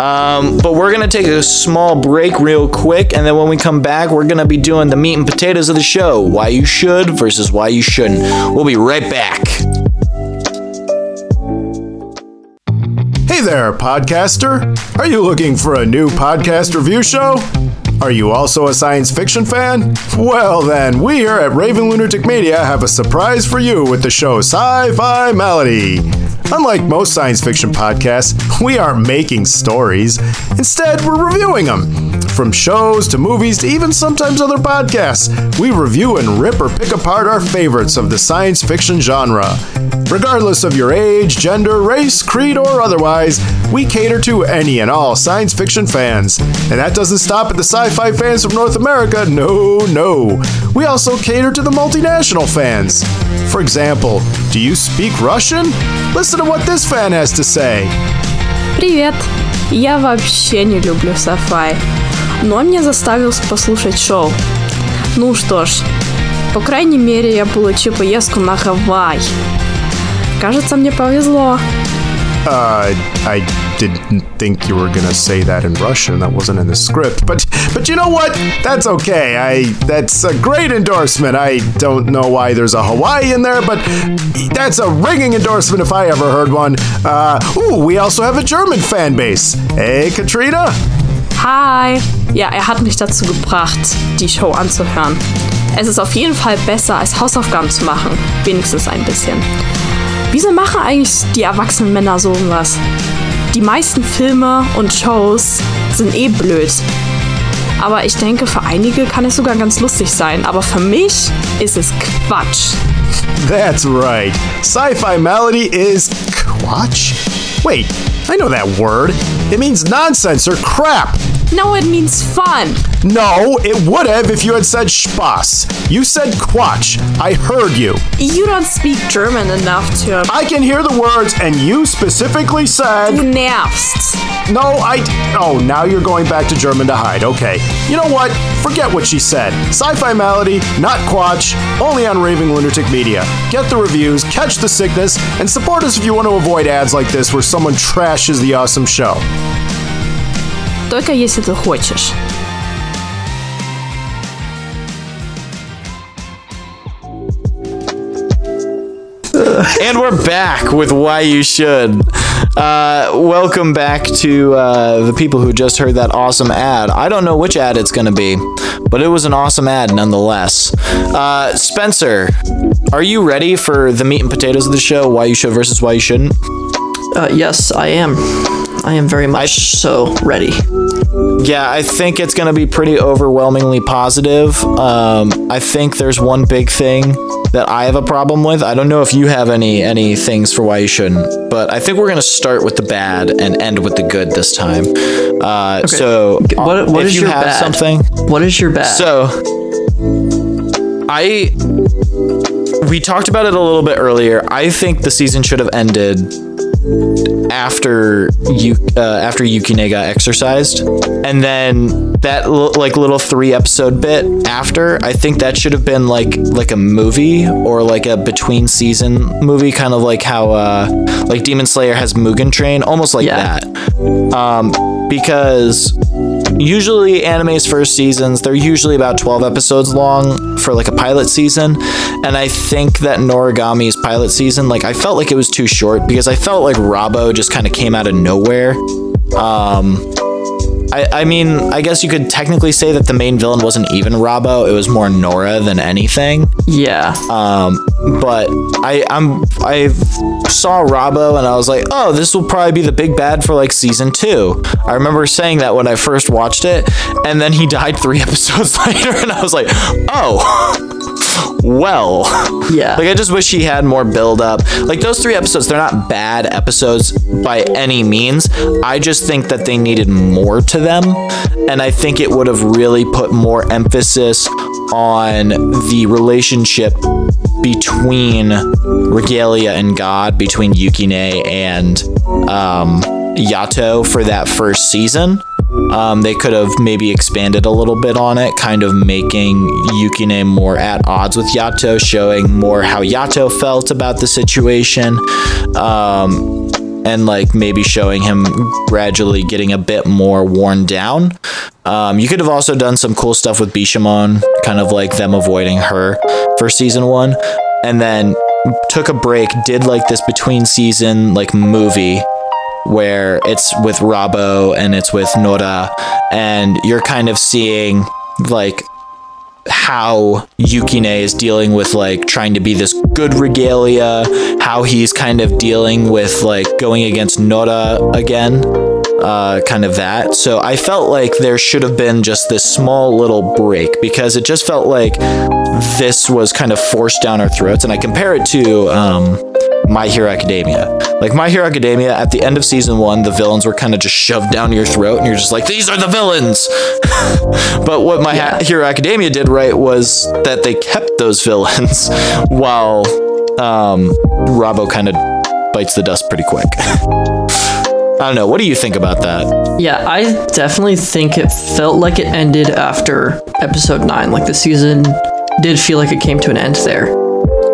Um, but we're gonna take a small break real quick, and then when we come back, we're gonna be doing the meat and potatoes of the show: why you should versus why you shouldn't. We'll be right back. Hey there, podcaster! Are you looking for a new podcast review show? Are you also a science fiction fan? Well, then, we here at Raving Lunatic Media have a surprise for you with the show Sci Fi Melody. Unlike most science fiction podcasts, we aren't making stories. Instead, we're reviewing them. From shows to movies to even sometimes other podcasts, we review and rip or pick apart our favorites of the science fiction genre. Regardless of your age, gender, race, creed, or otherwise, we cater to any and all science fiction fans. And that doesn't stop at the sci fi fans from North America, no, no. We also cater to the multinational fans. For example, do you speak Russian? Listen to what this fan has to say. Привет! Я вообще не люблю sci-fi, но меня заставил послушать шоу. Ну что ж, по крайней мере я получу поездку на Гавайи. Кажется, мне повезло. Uh, I didn't think you were gonna say that in Russian. That wasn't in the script. But but you know what? That's okay. I that's a great endorsement. I don't know why there's a Hawaii in there, but that's a ringing endorsement if I ever heard one. Uh, ooh, we also have a German fan base. Hey, Katrina. Hi! Ja, er hat mich dazu gebracht, die Show anzuhören. Es ist auf jeden Fall besser, als Hausaufgaben zu machen. Wenigstens ein bisschen. Wieso machen eigentlich die erwachsenen Männer so was? Die meisten Filme und Shows sind eh blöd. Aber ich denke, für einige kann es sogar ganz lustig sein. Aber für mich ist es Quatsch. That's right. Sci-fi melody is quatch. Wait, I know that word. It means nonsense or crap. No, it means fun. No, it would have if you had said Spaß. You said Quatsch. I heard you. You don't speak German enough to. I can hear the words, and you specifically said. Du nervst. No, I. Oh, now you're going back to German to hide. Okay. You know what? Forget what she said. Sci fi melody, not Quatsch, only on Raving Lunatic Media. Get the reviews, catch the sickness, and support us if you want to avoid ads like this where someone trashes the awesome show. Только если ты хочешь. and we're back with why you should. Uh, welcome back to uh, the people who just heard that awesome ad. I don't know which ad it's going to be, but it was an awesome ad nonetheless. Uh, Spencer, are you ready for the meat and potatoes of the show? Why you should versus why you shouldn't? Uh, yes, I am. I am very much so ready. Yeah, I think it's going to be pretty overwhelmingly positive. Um, I think there's one big thing that I have a problem with. I don't know if you have any any things for why you shouldn't, but I think we're going to start with the bad and end with the good this time. Uh, So, What, what if is you your have bad? something, What is your bad? so I we talked about it a little bit earlier. I think the season should have ended after you uh, after Yukine got exorcised, and then that l- like little three episode bit after. I think that should have been like like a movie or like a between season movie, kind of like how uh, like Demon Slayer has Mugen Train, almost like Yeah. that. Um, because usually anime's first seasons they're usually about 12 episodes long for like a pilot season and i think that noragami's pilot season like i felt like it was too short because i felt like rabo just kind of came out of nowhere um I, I mean, I guess you could technically say that the main villain wasn't even Rabo. It was more Nora than anything. yeah. Um, but I I'm I saw Rabo and I was like, oh, this will probably be the big bad for like season two. I remember saying that when I first watched it, and then he died three episodes later, and I was like, oh, well. Yeah. Like I just wish he had more build up. Like those three episodes, they're not bad episodes by any means. I just think that they needed more to them, and I think it would have really put more emphasis on the relationship between Regalia and God, between Yukine and um, Yato for that first season. Um, they could have maybe expanded a little bit on it, kind of making Yukine more at odds with Yato, showing more how Yato felt about the situation. Um, and like maybe showing him gradually getting a bit more worn down. Um, you could have also done some cool stuff with Bishamon, kind of like them avoiding her for season one, and then took a break, did like this between season like movie where it's with Rabo and it's with Nora, and you're kind of seeing like how Yukine is dealing with like trying to be this good regalia, how he's kind of dealing with like going against Nora again, uh, kind of that. So I felt like there should have been just this small little break because it just felt like this was kind of forced down our throats. And I compare it to um, My Hero Academia. Like My Hero Academia, at the end of season one, the villains were kind of just shoved down your throat, and you're just like, these are the villains. but what My Ha- Hero Academia did right was that they kept those villains while um, Rabo kind of bites the dust pretty quick. I don't know. What do you think about that? Yeah, I definitely think it felt like it ended after episode 9. Like the season did feel like it came to an end there.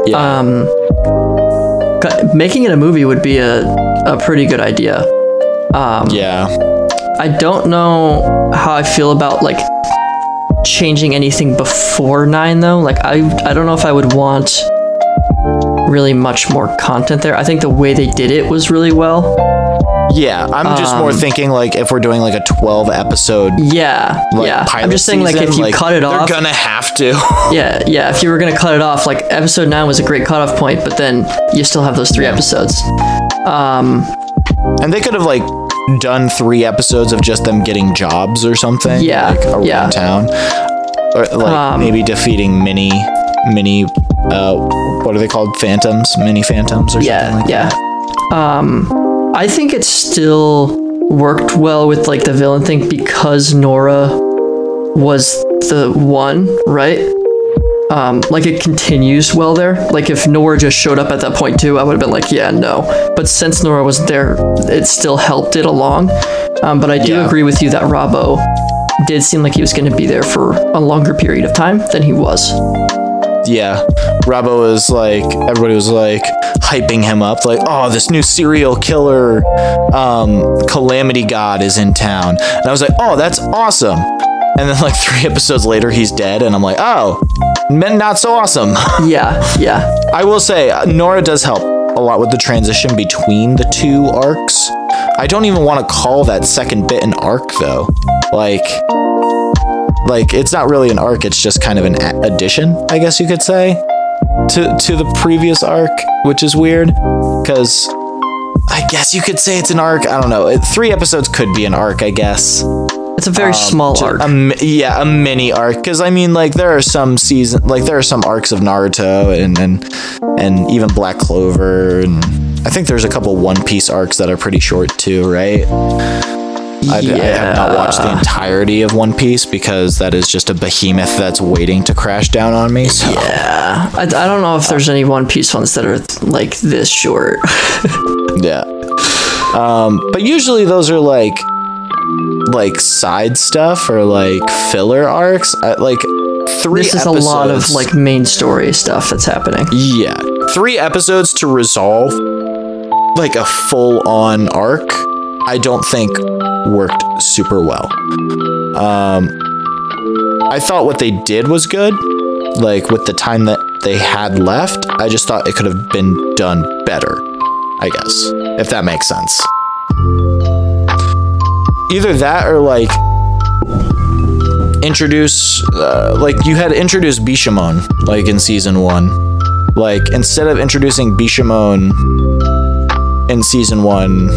Yeah. Um, making it a movie would be a, a pretty good idea. Um, yeah. I don't know how I feel about like changing anything before 9 though. Like I I don't know if I would want really much more content there. I think the way they did it was really well. Yeah. I'm just more Um, thinking like if we're doing like a 12 episode Yeah. like yeah. pilot I'm just saying like if you cut it off they're gonna have to. Yeah, yeah. If you were gonna cut it off, like episode nine was a great cutoff point, but then you still have those three episodes. Um, and they could have like done three episodes of just them getting jobs or something. Yeah, Like around yeah. town. Or like Um, maybe defeating mini mini uh what are they called? Phantoms? Mini phantoms or yeah, something like that. yeah. Um, I think it still worked well with like the villain thing because Nora was the one, right? Um, like it continues well there. Like if Nora just showed up at that point too, I would have been like, yeah, no. But since Nora was there, it still helped it along. Um, but I do Yeah. agree with you that Rabo did seem like he was going to be there for a longer period of time than he was. Yeah. Rabo was like, everybody was like hyping him up, like, oh, this new serial killer, um, Calamity God is in town. And I was like, oh, that's awesome. And then like three episodes later, he's dead, and I'm like, oh, men not so awesome. Yeah, yeah. I will say, uh, Nora does help a lot with the transition between the two arcs. I don't even want to call that second bit an arc though. Like, like it's not really an arc. It's just kind of an addition, I guess you could say, to to the previous arc, which is weird, because I guess you could say it's an arc. I don't know. Three episodes could be an arc, I guess. It's a very um, small arc. A, yeah, a mini arc. Because I mean, like there are some season, like there are some arcs of Naruto and and and even Black Clover, and I think there's a couple One Piece arcs that are pretty short too, right? I, I have not watched the entirety of One Piece because that is just a behemoth that's waiting to crash down on me. So. yeah. I, I don't know if there's any One Piece ones that are like this short. Yeah. Um, but usually those are like like side stuff or like filler arcs. I, like three this is episodes. a lot of like main story stuff that's happening. Yeah. Three episodes to resolve like a full on arc, I don't think worked super well. Um I thought what they did was good. Like with the time that they had left, I just thought it could have been done better. I guess, if that makes sense. Either that or like introduce uh, like you had introduced Bishamon like in season 1 like instead of introducing Bishamon in season 1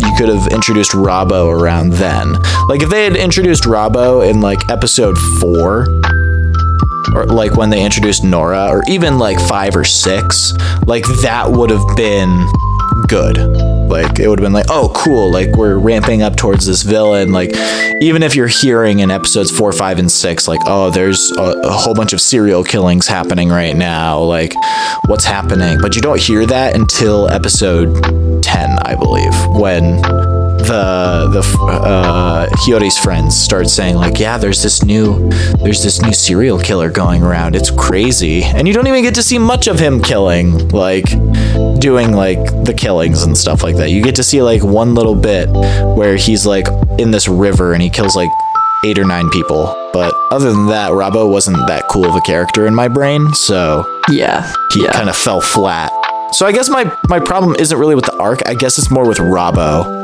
you could have introduced Rabo around then like if they had introduced Rabo in like episode 4 or like when they introduced Nora or even like 5 or 6 like that would have been good. Like it would have been like, oh, cool. Like we're ramping up towards this villain. Like even if you're hearing in episodes four, five, and six, like, oh, there's a, a whole bunch of serial killings happening right now. Like what's happening? But you don't hear that until episode ten, I believe, when the the uh, Hiyori's friends start saying like, yeah, there's this new there's this new serial killer going around. It's crazy, and you don't even get to see much of him killing, like doing like the killings and stuff like that. You get to see like one little bit where he's like in this river and he kills like eight or nine people. But other than that, Rabo wasn't that cool of a character in my brain, so Yeah. he yeah. kind of fell flat. So I guess my my problem isn't really with the arc. I guess it's more with Rabo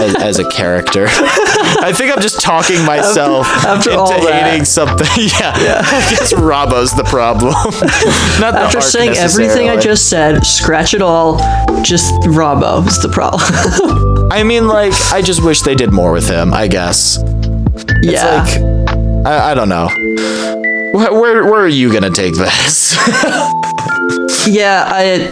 as, as a character. I think I'm just talking myself after into all that. hating something. Yeah, I guess Rabo's the problem. Not the After arc saying everything I necessarily. just said, scratch it all. Just Rabo is the problem. I mean, like, I just wish they did more with him. I guess. It's yeah. like, I, I don't know. Where, where where are you gonna take this? Yeah, I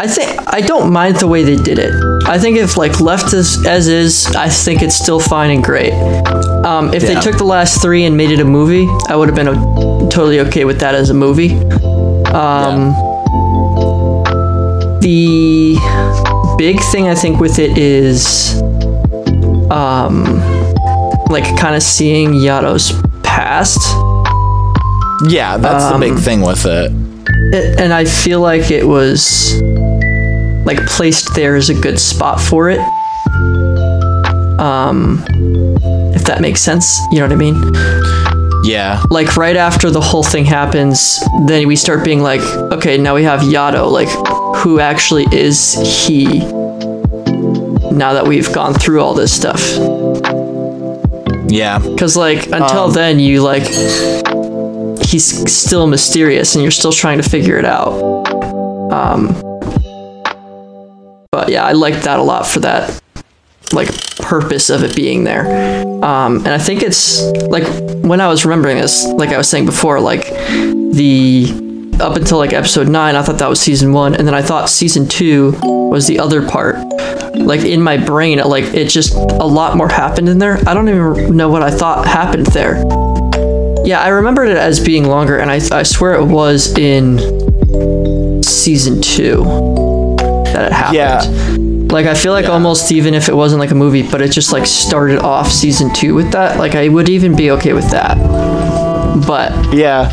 I think I don't mind the way they did it. I think if like left as as is, I think it's still fine and great. Um, if Yeah. they took the last three and made it a movie, I would have been o- totally okay with that as a movie. Um, The big thing I think with it is, um, like kind of seeing Yato's past. yeah, that's the Um, big thing with it. It, and I feel like it was like placed there as a good spot for it. Um, if that makes sense, you know what I mean? Yeah, Like right after the whole thing happens, then we start being like, okay, now we have Yato. Like, who actually is he? Now that we've gone through all this stuff, yeah, because like until Um, then, you like he's still mysterious, and you're still trying to figure it out. Um, but yeah, I liked that a lot for that like purpose of it being there. Um, and I think it's like when I was remembering this, like I was saying before, like the up until like episode nine, I thought that was season one, and then I thought season two was the other part. Like in my brain, like it just a lot more happened in there. I don't even know what I thought happened there. Yeah, I remembered it as being longer, and I, I swear it was in season two that it happened. Yeah. Like I feel like Yeah. almost even if it wasn't like a movie, but it just like started off season two with that, like I would even be okay with that. But Yeah,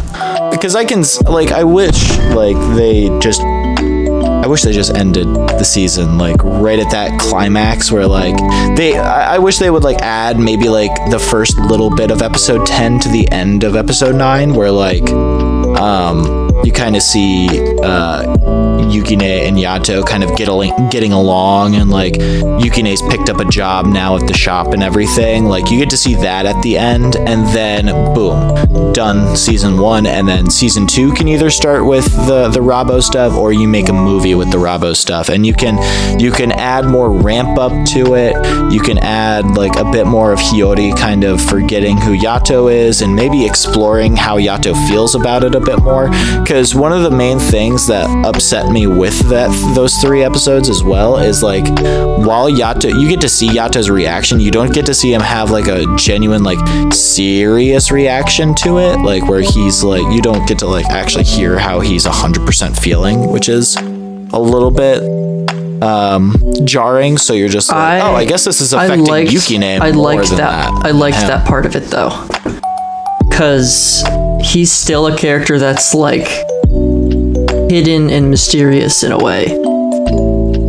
because I can like I wish like they just I wish they just ended the season like right at that climax where like they I, I wish they would like add maybe like the first little bit of episode 10 to the end of episode 9 where like um you kind of see uh Yukine and Yato kind of get al- getting along and like Yukine's picked up a job now at the shop and everything. Like you get to see that at the end and then boom, done season 1 and then season 2 can either start with the the Rabo stuff or you make a movie with the Rabo stuff and you can you can add more ramp up to it. You can add like a bit more of Hiyori kind of forgetting who Yato is and maybe exploring how Yato feels about it a bit more cuz one of the main things that upset me with that those 3 episodes as well is like while Yato you get to see Yato's reaction, you don't get to see him have like a genuine like serious reaction to it like where he's like you don't get to like actually hear how he's 100% feeling, which is a little bit um jarring so you're just like I- oh i guess this is I affecting liked, Yukine I liked that. that. I liked Yeah. that part of it though, because he's still a character that's like hidden and mysterious in a way.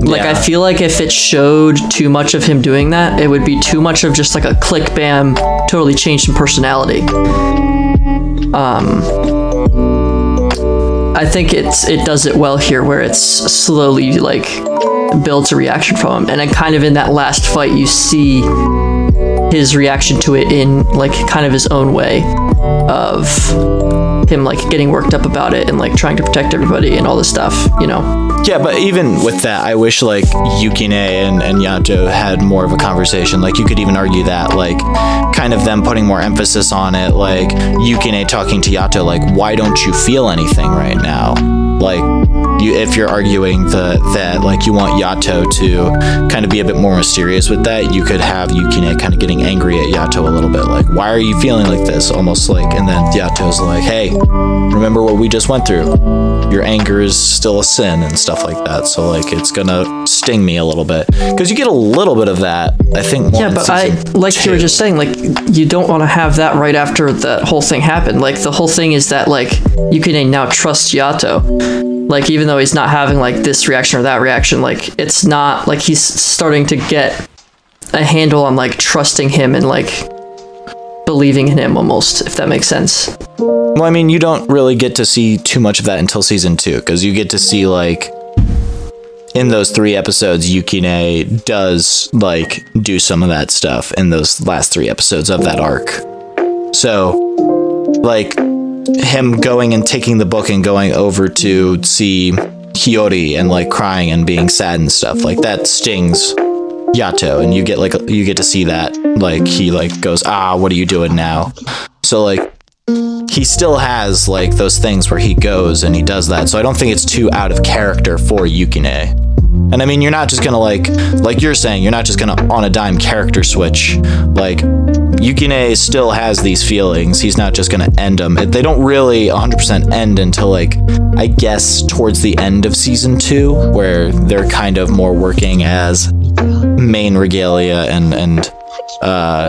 Like I feel like if it showed too much of him doing that, it would be too much of just like a click bam, totally changed in personality. Um, I think it's it does it well here, where it's slowly like builds a reaction from him, and then kind of in that last fight, you see his reaction to it in like kind of his own way of him like getting worked up about it and like trying to protect everybody and all this stuff, you know. Yeah, but even with that, I wish like Yukine and, and Yato had more of a conversation. Like you could even argue that, like, kind of them putting more emphasis on it, like Yukine talking to Yato, like, why don't you feel anything right now? Like, you if you're arguing the that like you want Yato to kind of be a bit more mysterious with that, you could have Yukine kind of getting angry at Yato a little bit, like, why are you feeling like this? Almost like, and then Yato's like, hey, remember what we just went through? Your anger is still a sin and stuff like that. So like, it's gonna sting me a little bit because you get a little bit of that. I think. More Yeah, but I like you were just saying, like you don't want to have that right after that whole thing happened. Like the whole thing is that like you can now trust Yato. Like even though he's not having like this reaction or that reaction, like it's not like he's starting to get a handle on like trusting him and like believing in him almost, if that makes sense. Well, I mean, you don't really get to see too much of that until season two, because you get to see like in those three episodes, Yukine does like do some of that stuff in those last three episodes of that arc. So, like him going and taking the book and going over to see Hiyori and like crying and being sad and stuff like that stings Yato, and you get like you get to see that like he like goes ah what are you doing now? So like he still has like those things where he goes and he does that. So I don't think it's too out of character for Yukine. And I mean, you're not just gonna like, like you're saying, you're not just gonna on a dime character switch. Like, Yukine still has these feelings. He's not just gonna end them. They don't really 100% end until like, I guess towards the end of season two, where they're kind of more working as main regalia and and uh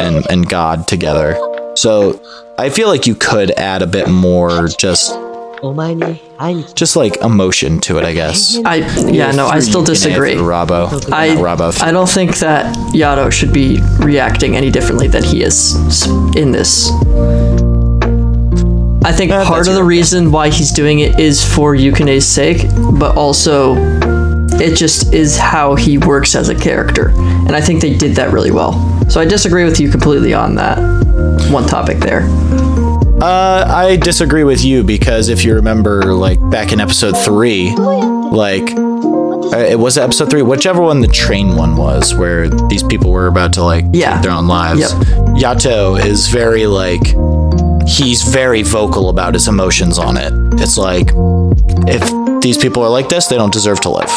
and and God together. So I feel like you could add a bit more just just like emotion to it, I guess. I yeah no, I still disagree. through I Not I don't think that Yato should be reacting any differently than he is s- in this. I think Eh, part that's of the your- reason why he's doing it is for Yukine's sake, but also it just is how he works as a character. And I think they did that really well. So I disagree with you completely on that one topic there. Uh, I disagree with you because if you remember, like back in episode three, like uh, it was episode three, whichever one the train one was, where these people were about to like Yeah. take their own lives. Yep. Yato is very like he's very vocal about his emotions on it. It's like if these people are like this, they don't deserve to live.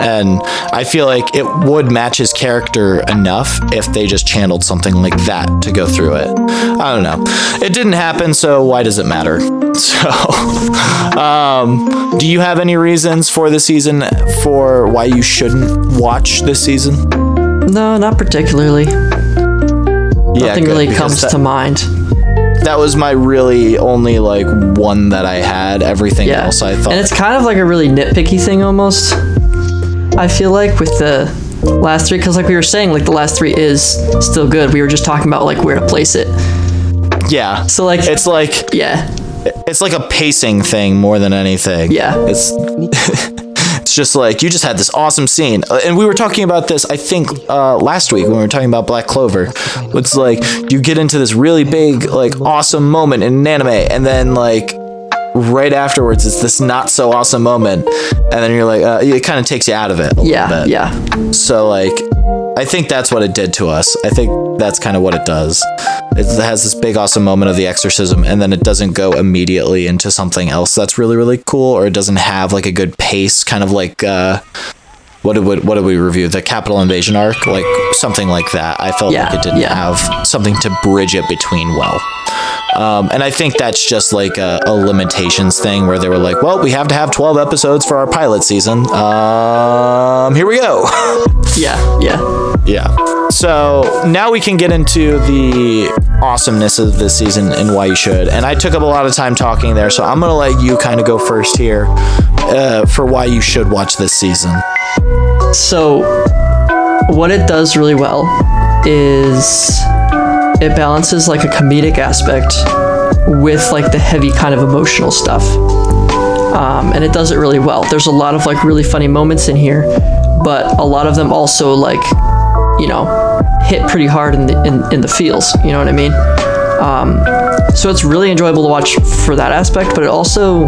And I feel like it would match his character enough if they just channeled something like that to go through it. I don't know. It didn't happen, so why does it matter? So, um, do you have any reasons for the season for why you shouldn't watch this season? No, not particularly. Nothing good, really comes that- to mind. that was my really only like one that I had. Everything Yeah. else I thought. And it's kind of like a really nitpicky thing almost. I feel like with the last three, because like we were saying, like the last three is still good. We were just talking about like where to place it. yeah. So like, It's like yeah, it's like a pacing thing more than anything. Yeah. It's it's just like you just had this awesome scene, Uh, and we were talking about this. I think uh, last week when we were talking about Black Clover. It's like you get into this really big, like awesome moment in an anime, and then like right afterwards it's this not so awesome moment, and then you're like, uh, it kind of takes you out of it. A yeah, little bit. yeah, So like, I think that's what it did to us. I think that's kind of what it does. It has this big awesome moment of the exorcism, and then it doesn't go immediately into something else that's really really cool, or it doesn't have like a good pace, kind of like. Uh, what did we, what did we review? The Capital Invasion arc, like something like that. I felt Yeah, like it didn't yeah. have something to bridge it between well. Um, and I think that's just like a, a limitations thing where they were like, well, we have to have 12 episodes for our pilot season. Um, here we go. yeah, yeah. Yeah. So now we can get into the awesomeness of this season and why you should. And I took up a lot of time talking there, so I'm gonna let you kind of go first here uh, for why you should watch this season. So, what it does really well is it balances like a comedic aspect with like the heavy kind of emotional stuff. Um, and it does it really well. There's a lot of like really funny moments in here, but a lot of them also like, you know, hit pretty hard in the in, in the feels. You know what I mean? Um, so it's really enjoyable to watch for that aspect, but it also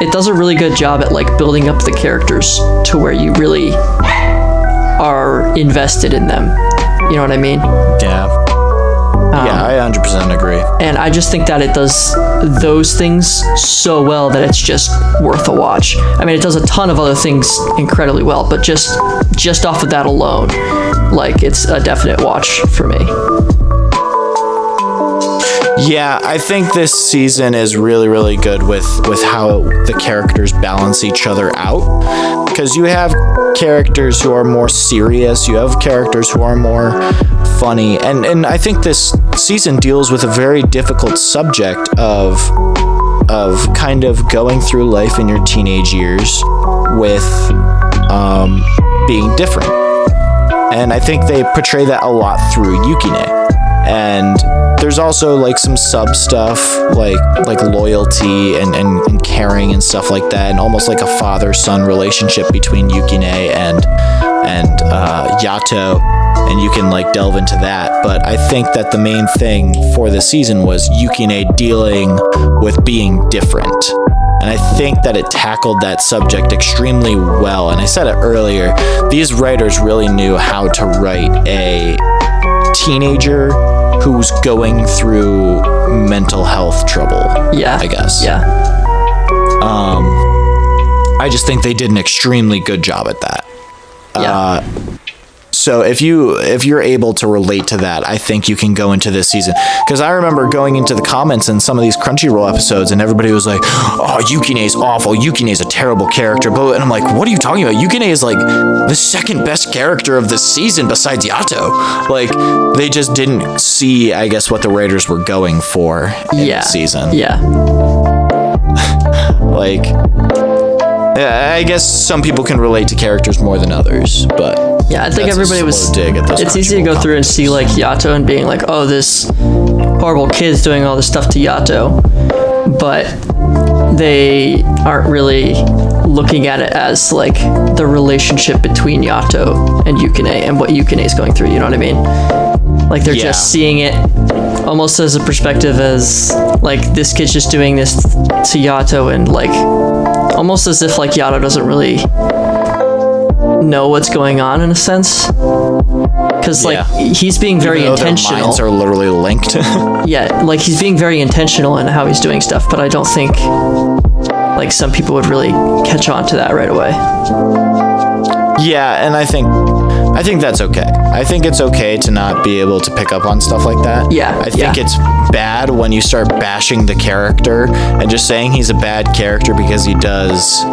it does a really good job at like building up the characters to where you really are invested in them. You know what I mean? Yeah. Um, yeah, I 100% agree. And I just think that it does those things so well that it's just worth a watch. I mean, it does a ton of other things incredibly well, but just just off of that alone, like it's a definite watch for me. Yeah, I think this season is really, really good with with how the characters balance each other out. Because you have characters who are more serious, you have characters who are more funny, and and I think this season deals with a very difficult subject of of kind of going through life in your teenage years with um, being different. And I think they portray that a lot through Yukine. And there's also like some sub stuff like like loyalty and, and, and caring and stuff like that and almost like a father son relationship between Yukine and and uh, Yato. And you can like delve into that. But I think that the main thing for the season was Yukine dealing with being different. And I think that it tackled that subject extremely well. And I said it earlier these writers really knew how to write a teenager who's going through mental health trouble. Yeah. I guess. Yeah. Um, I just think they did an extremely good job at that. Yeah. Uh, so if you if you're able to relate to that, I think you can go into this season. Because I remember going into the comments in some of these Crunchyroll episodes, and everybody was like, "Oh, Yukine's awful. Yukine's a terrible character." But and I'm like, "What are you talking about? Yukine is like the second best character of this season besides Yato." Like they just didn't see, I guess, what the writers were going for in Yeah. the season. Yeah. Like, I guess some people can relate to characters more than others, but Yeah, I think everybody was. dig at those It's easy to go through and see like Yato and being like, "Oh, this horrible kid's doing all this stuff to Yato," but they aren't really looking at it as like the relationship between Yato and Yukine and what Yukine is going through. You know what I mean? Like they're Yeah. just seeing it almost as a perspective as like this kid's just doing this to Yato and like almost as if like Yato doesn't really know what's going on in a sense because Yeah. like he's being very Even though their intentional. minds are literally linked. yeah, like he's being very intentional in how he's doing stuff, but I don't think like some people would really catch on to that right away. yeah, and I think I think that's okay. I think it's okay to not be able to pick up on stuff like that. Yeah, I think yeah. it's bad when you start bashing the character and just saying he's a bad character because he does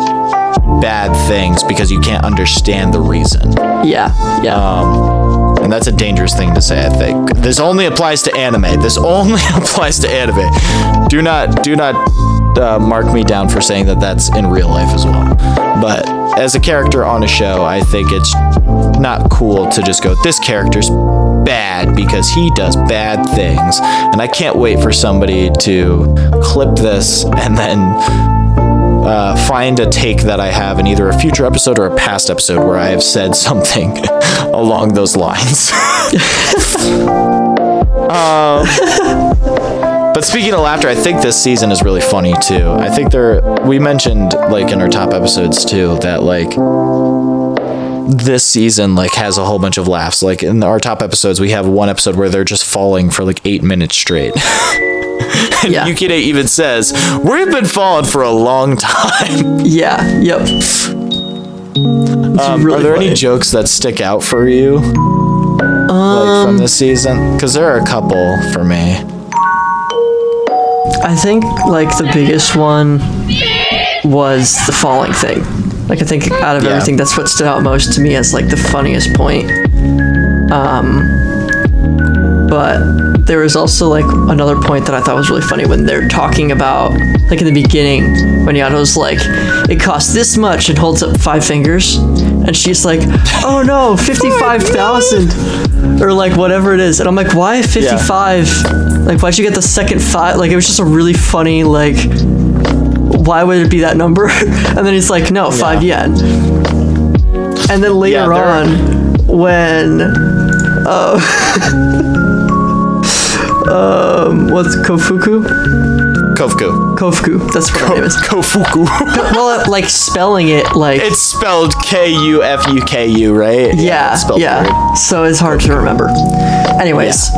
bad things because you can't understand the reason. Yeah, yeah. Um, and that's a dangerous thing to say. I think this only applies to anime. This only applies to anime. Do not, do not uh, mark me down for saying that that's in real life as well. But as a character on a show, I think it's not cool to just go, "This character's bad because he does bad things," and I can't wait for somebody to clip this and then uh, find a take that I have in either a future episode or a past episode where I have said something along those lines. um, but speaking of laughter, I think this season is really funny too. I think there we mentioned like in our top episodes too that like this season like has a whole bunch of laughs. Like in our top episodes, we have one episode where they're just falling for like eight minutes straight. and Yeah. Yukine even says, "We've been falling for a long time." yeah, yep. Um, really are there any jokes that stick out for you, like Um, from this season? Because there are a couple for me. I think like the biggest one was the falling thing. Like I think out of Yeah. everything, that's what stood out most to me as like the funniest point. Um, but there was also like another point that I thought was really funny when they're talking about like in the beginning when Yato's like, it costs this much and holds up five fingers, and she's like, oh no, fifty-five thousand, or like whatever it is, and I'm like, why fifty-five? Like why'd you get the second five? Like it was just a really funny like. Why would it be that number? and then he's like, no, five yen. And then later they're- on, when uh, um, what's Kofuku? Kofuku. Kofuku. That's what her name is. Kofuku. Well, like spelling it like it's spelled K U F U K U, right? yeah, yeah. weird. So it's hard to remember. Anyways,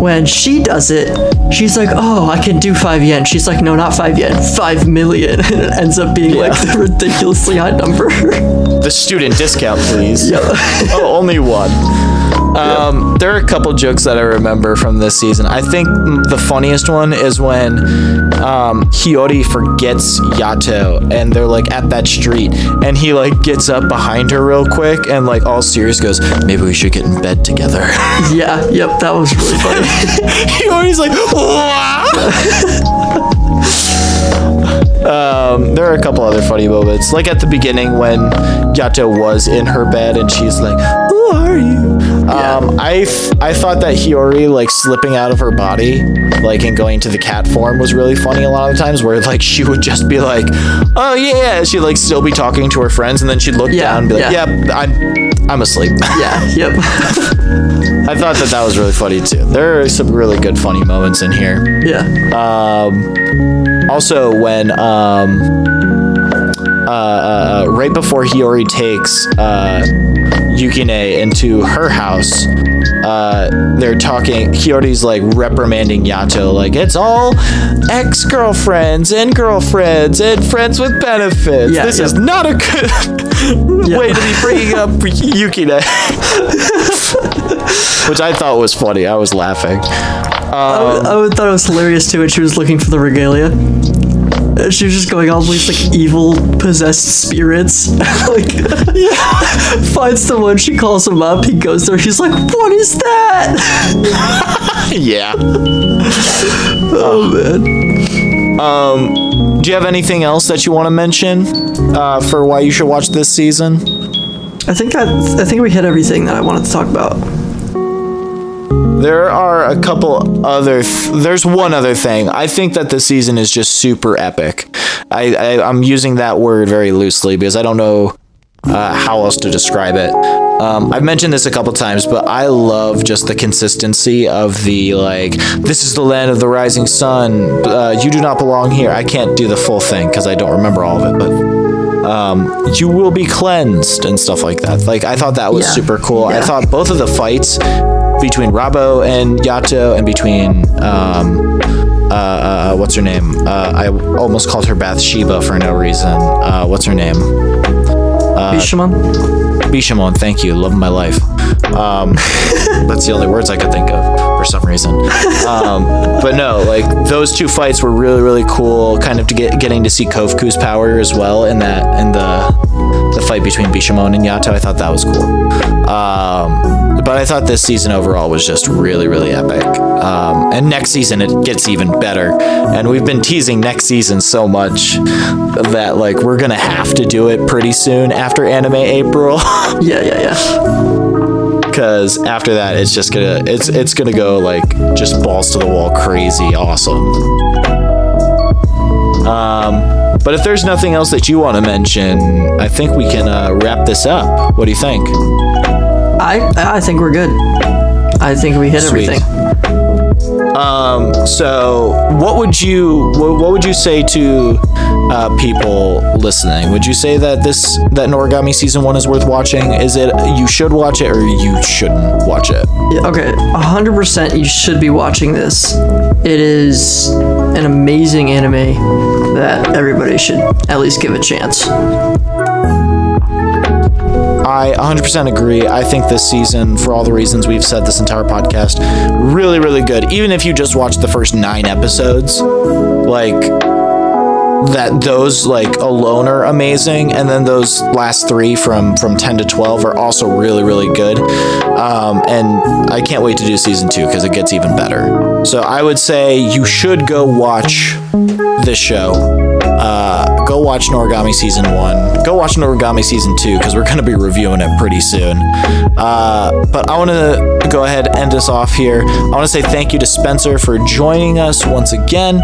when she does it, she's like, "Oh, I can do five yen." She's like, "No, not five yen, five million. and it ends up being like the ridiculously high number. The student discount, please. Yeah. oh, only one. Um, there are a couple jokes that I remember from this season. I think the funniest one is when um, Hiyori forgets Yato and they're like at that street and he like gets up behind her real quick and like all serious goes, maybe we should get in bed together. yeah, yep, that was really funny. Hiyori's like, um, there are a couple other funny moments, like at the beginning when Yato was in her bed and she's like, "Who are you?" Um, I I thought that Hiyori like slipping out of her body, like and going to the cat form was really funny a lot of the times, where like she would just be like, "Oh yeah," she'd like still be talking to her friends, and then she'd look Yeah, down and be like, yeah. "Yep, I'm I'm asleep." yeah, yep. I thought that that was really funny too. There are some really good funny moments in here. yeah. Um, also, when um, uh, uh, uh, right before Hiyori takes uh, Yukine into her house, uh, they're talking. Hiyori's like reprimanding Yato, like it's all ex girlfriends and girlfriends and friends with benefits. Yeah, this yep. is not a good Yeah. way to be bringing up Yukine. Which I thought was funny. I was laughing. I, I thought it was hilarious too when she was looking for the regalia. She was just going all these like evil possessed spirits. like, finds someone, she calls him up. He goes there. He's like, "What is that?" Yeah. Oh man. Um, do you have anything else that you want to mention uh, for why you should watch this season? I think I, I think we hit everything that I wanted to talk about. There are a couple other. Th- there's one other thing. I think that the season is just super epic. I, I I'm using that word very loosely because I don't know uh, how else to describe it. Um, I've mentioned this a couple times, but I love just the consistency of the like. This is the land of the rising sun. Uh, you do not belong here. I can't do the full thing because I don't remember all of it, but um, you will be cleansed and stuff like that. Like I thought that was Yeah. super cool. I thought both of the fights between Rabo and Yato and between um, uh, uh, what's her name? Uh, I almost called her Bathsheba for no reason. Uh, what's her name? Bishamon? Bishamon, thank you. Love my life. Um, that's the only words I could think of for some reason. Um, but no, like those two fights were really, really cool. Kind of to get getting to see Kofuku's power as well in that in the the fight between Bishamon and Yato. I thought that was cool. Um, but I thought this season overall was just really, really epic. Um, and next season it gets even better. And we've been teasing next season so much that like we're gonna have to do it pretty soon after Anime April. Yeah, yeah, yeah. because after that it's just gonna it's it's gonna go like just balls to the wall crazy awesome um but if there's nothing else that you want to mention i think we can uh, wrap this up what do you think I I think we're good. I think we hit Sweet. everything. um so what would you what, what would you say to uh, people listening would you say that this that noragami season one is worth watching is it you should watch it or you shouldn't watch it Okay, 100% you should be watching this. It is an amazing anime that everybody should at least give a chance. I 100% agree. I think this season, for all the reasons we've said this entire podcast, really, really good. Even if you just watch the first nine episodes, like that, those like alone are amazing, and then those last three from from 10 to 12 are also really, really good. Um, and I can't wait to do season two because it gets even better. So I would say you should go watch this show uh, go watch Noragami season one. Go watch Noragami season two because we're going to be reviewing it pretty soon. Uh, but I want to go ahead and end us off here. I want to say thank you to Spencer for joining us once again.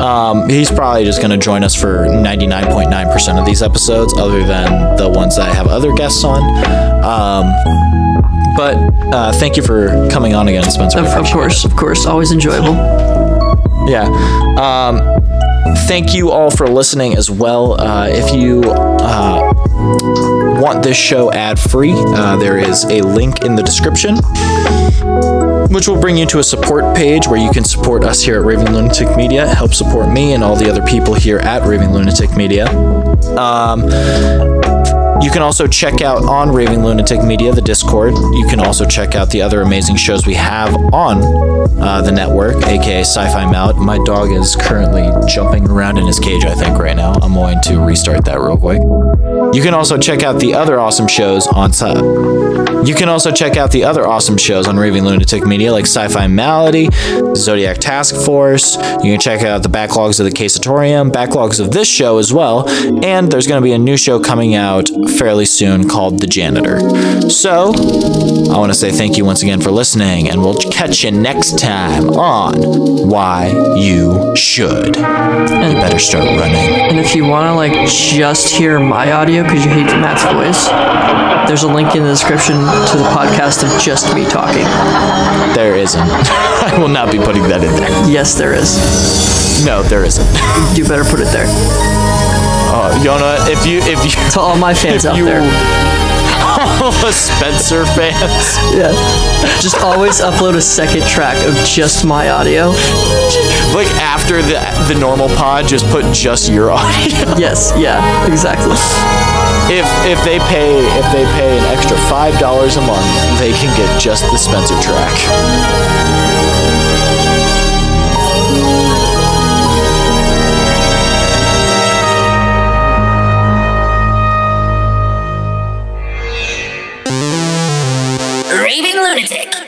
Um, he's probably just going to join us for 99.9% of these episodes, other than the ones that I have other guests on. Um, but uh, thank you for coming on again, Spencer. Of, of appreciate it. course, of course, always enjoyable. Yeah. Um, thank you all for listening as well. Uh, if you uh, want this show ad free, uh, there is a link in the description. Which will bring you to a support page where you can support us here at Raving Lunatic Media, help support me and all the other people here at Raving Lunatic Media. Um, you can also check out on Raving Lunatic Media, the Discord. You can also check out the other amazing shows we have on uh, the network, aka Sci Fi Mallet. My dog is currently jumping around in his cage, I think, right now. I'm going to restart that real quick. You can also check out the other awesome shows on Sci. You can also check out the other awesome shows on Raving Lunatic Media, like Sci Fi Malady, Zodiac Task Force. You can check out the backlogs of the Casatorium, backlogs of this show as well, and there's going to be a new show coming out fairly soon called The Janitor. So, I want to say thank you once again for listening, and we'll catch you next time on Why You Should. You better start running. And if you want to like just hear my audio because you hate Matt's voice, there's a link in the description to the podcast of just me talking. There isn't. I will not be putting that in there. Yes, there is. No, there isn't. You better put it there. Uh, you know? If you, if you, To all my fans out you, there. all the Spencer fans, Yeah. Just always upload a second track of just my audio. like after the the normal pod, just put just your audio. Yes, yeah, exactly. if if they pay if they pay an extra five dollars a month, they can get just the Spencer track. Lunatic.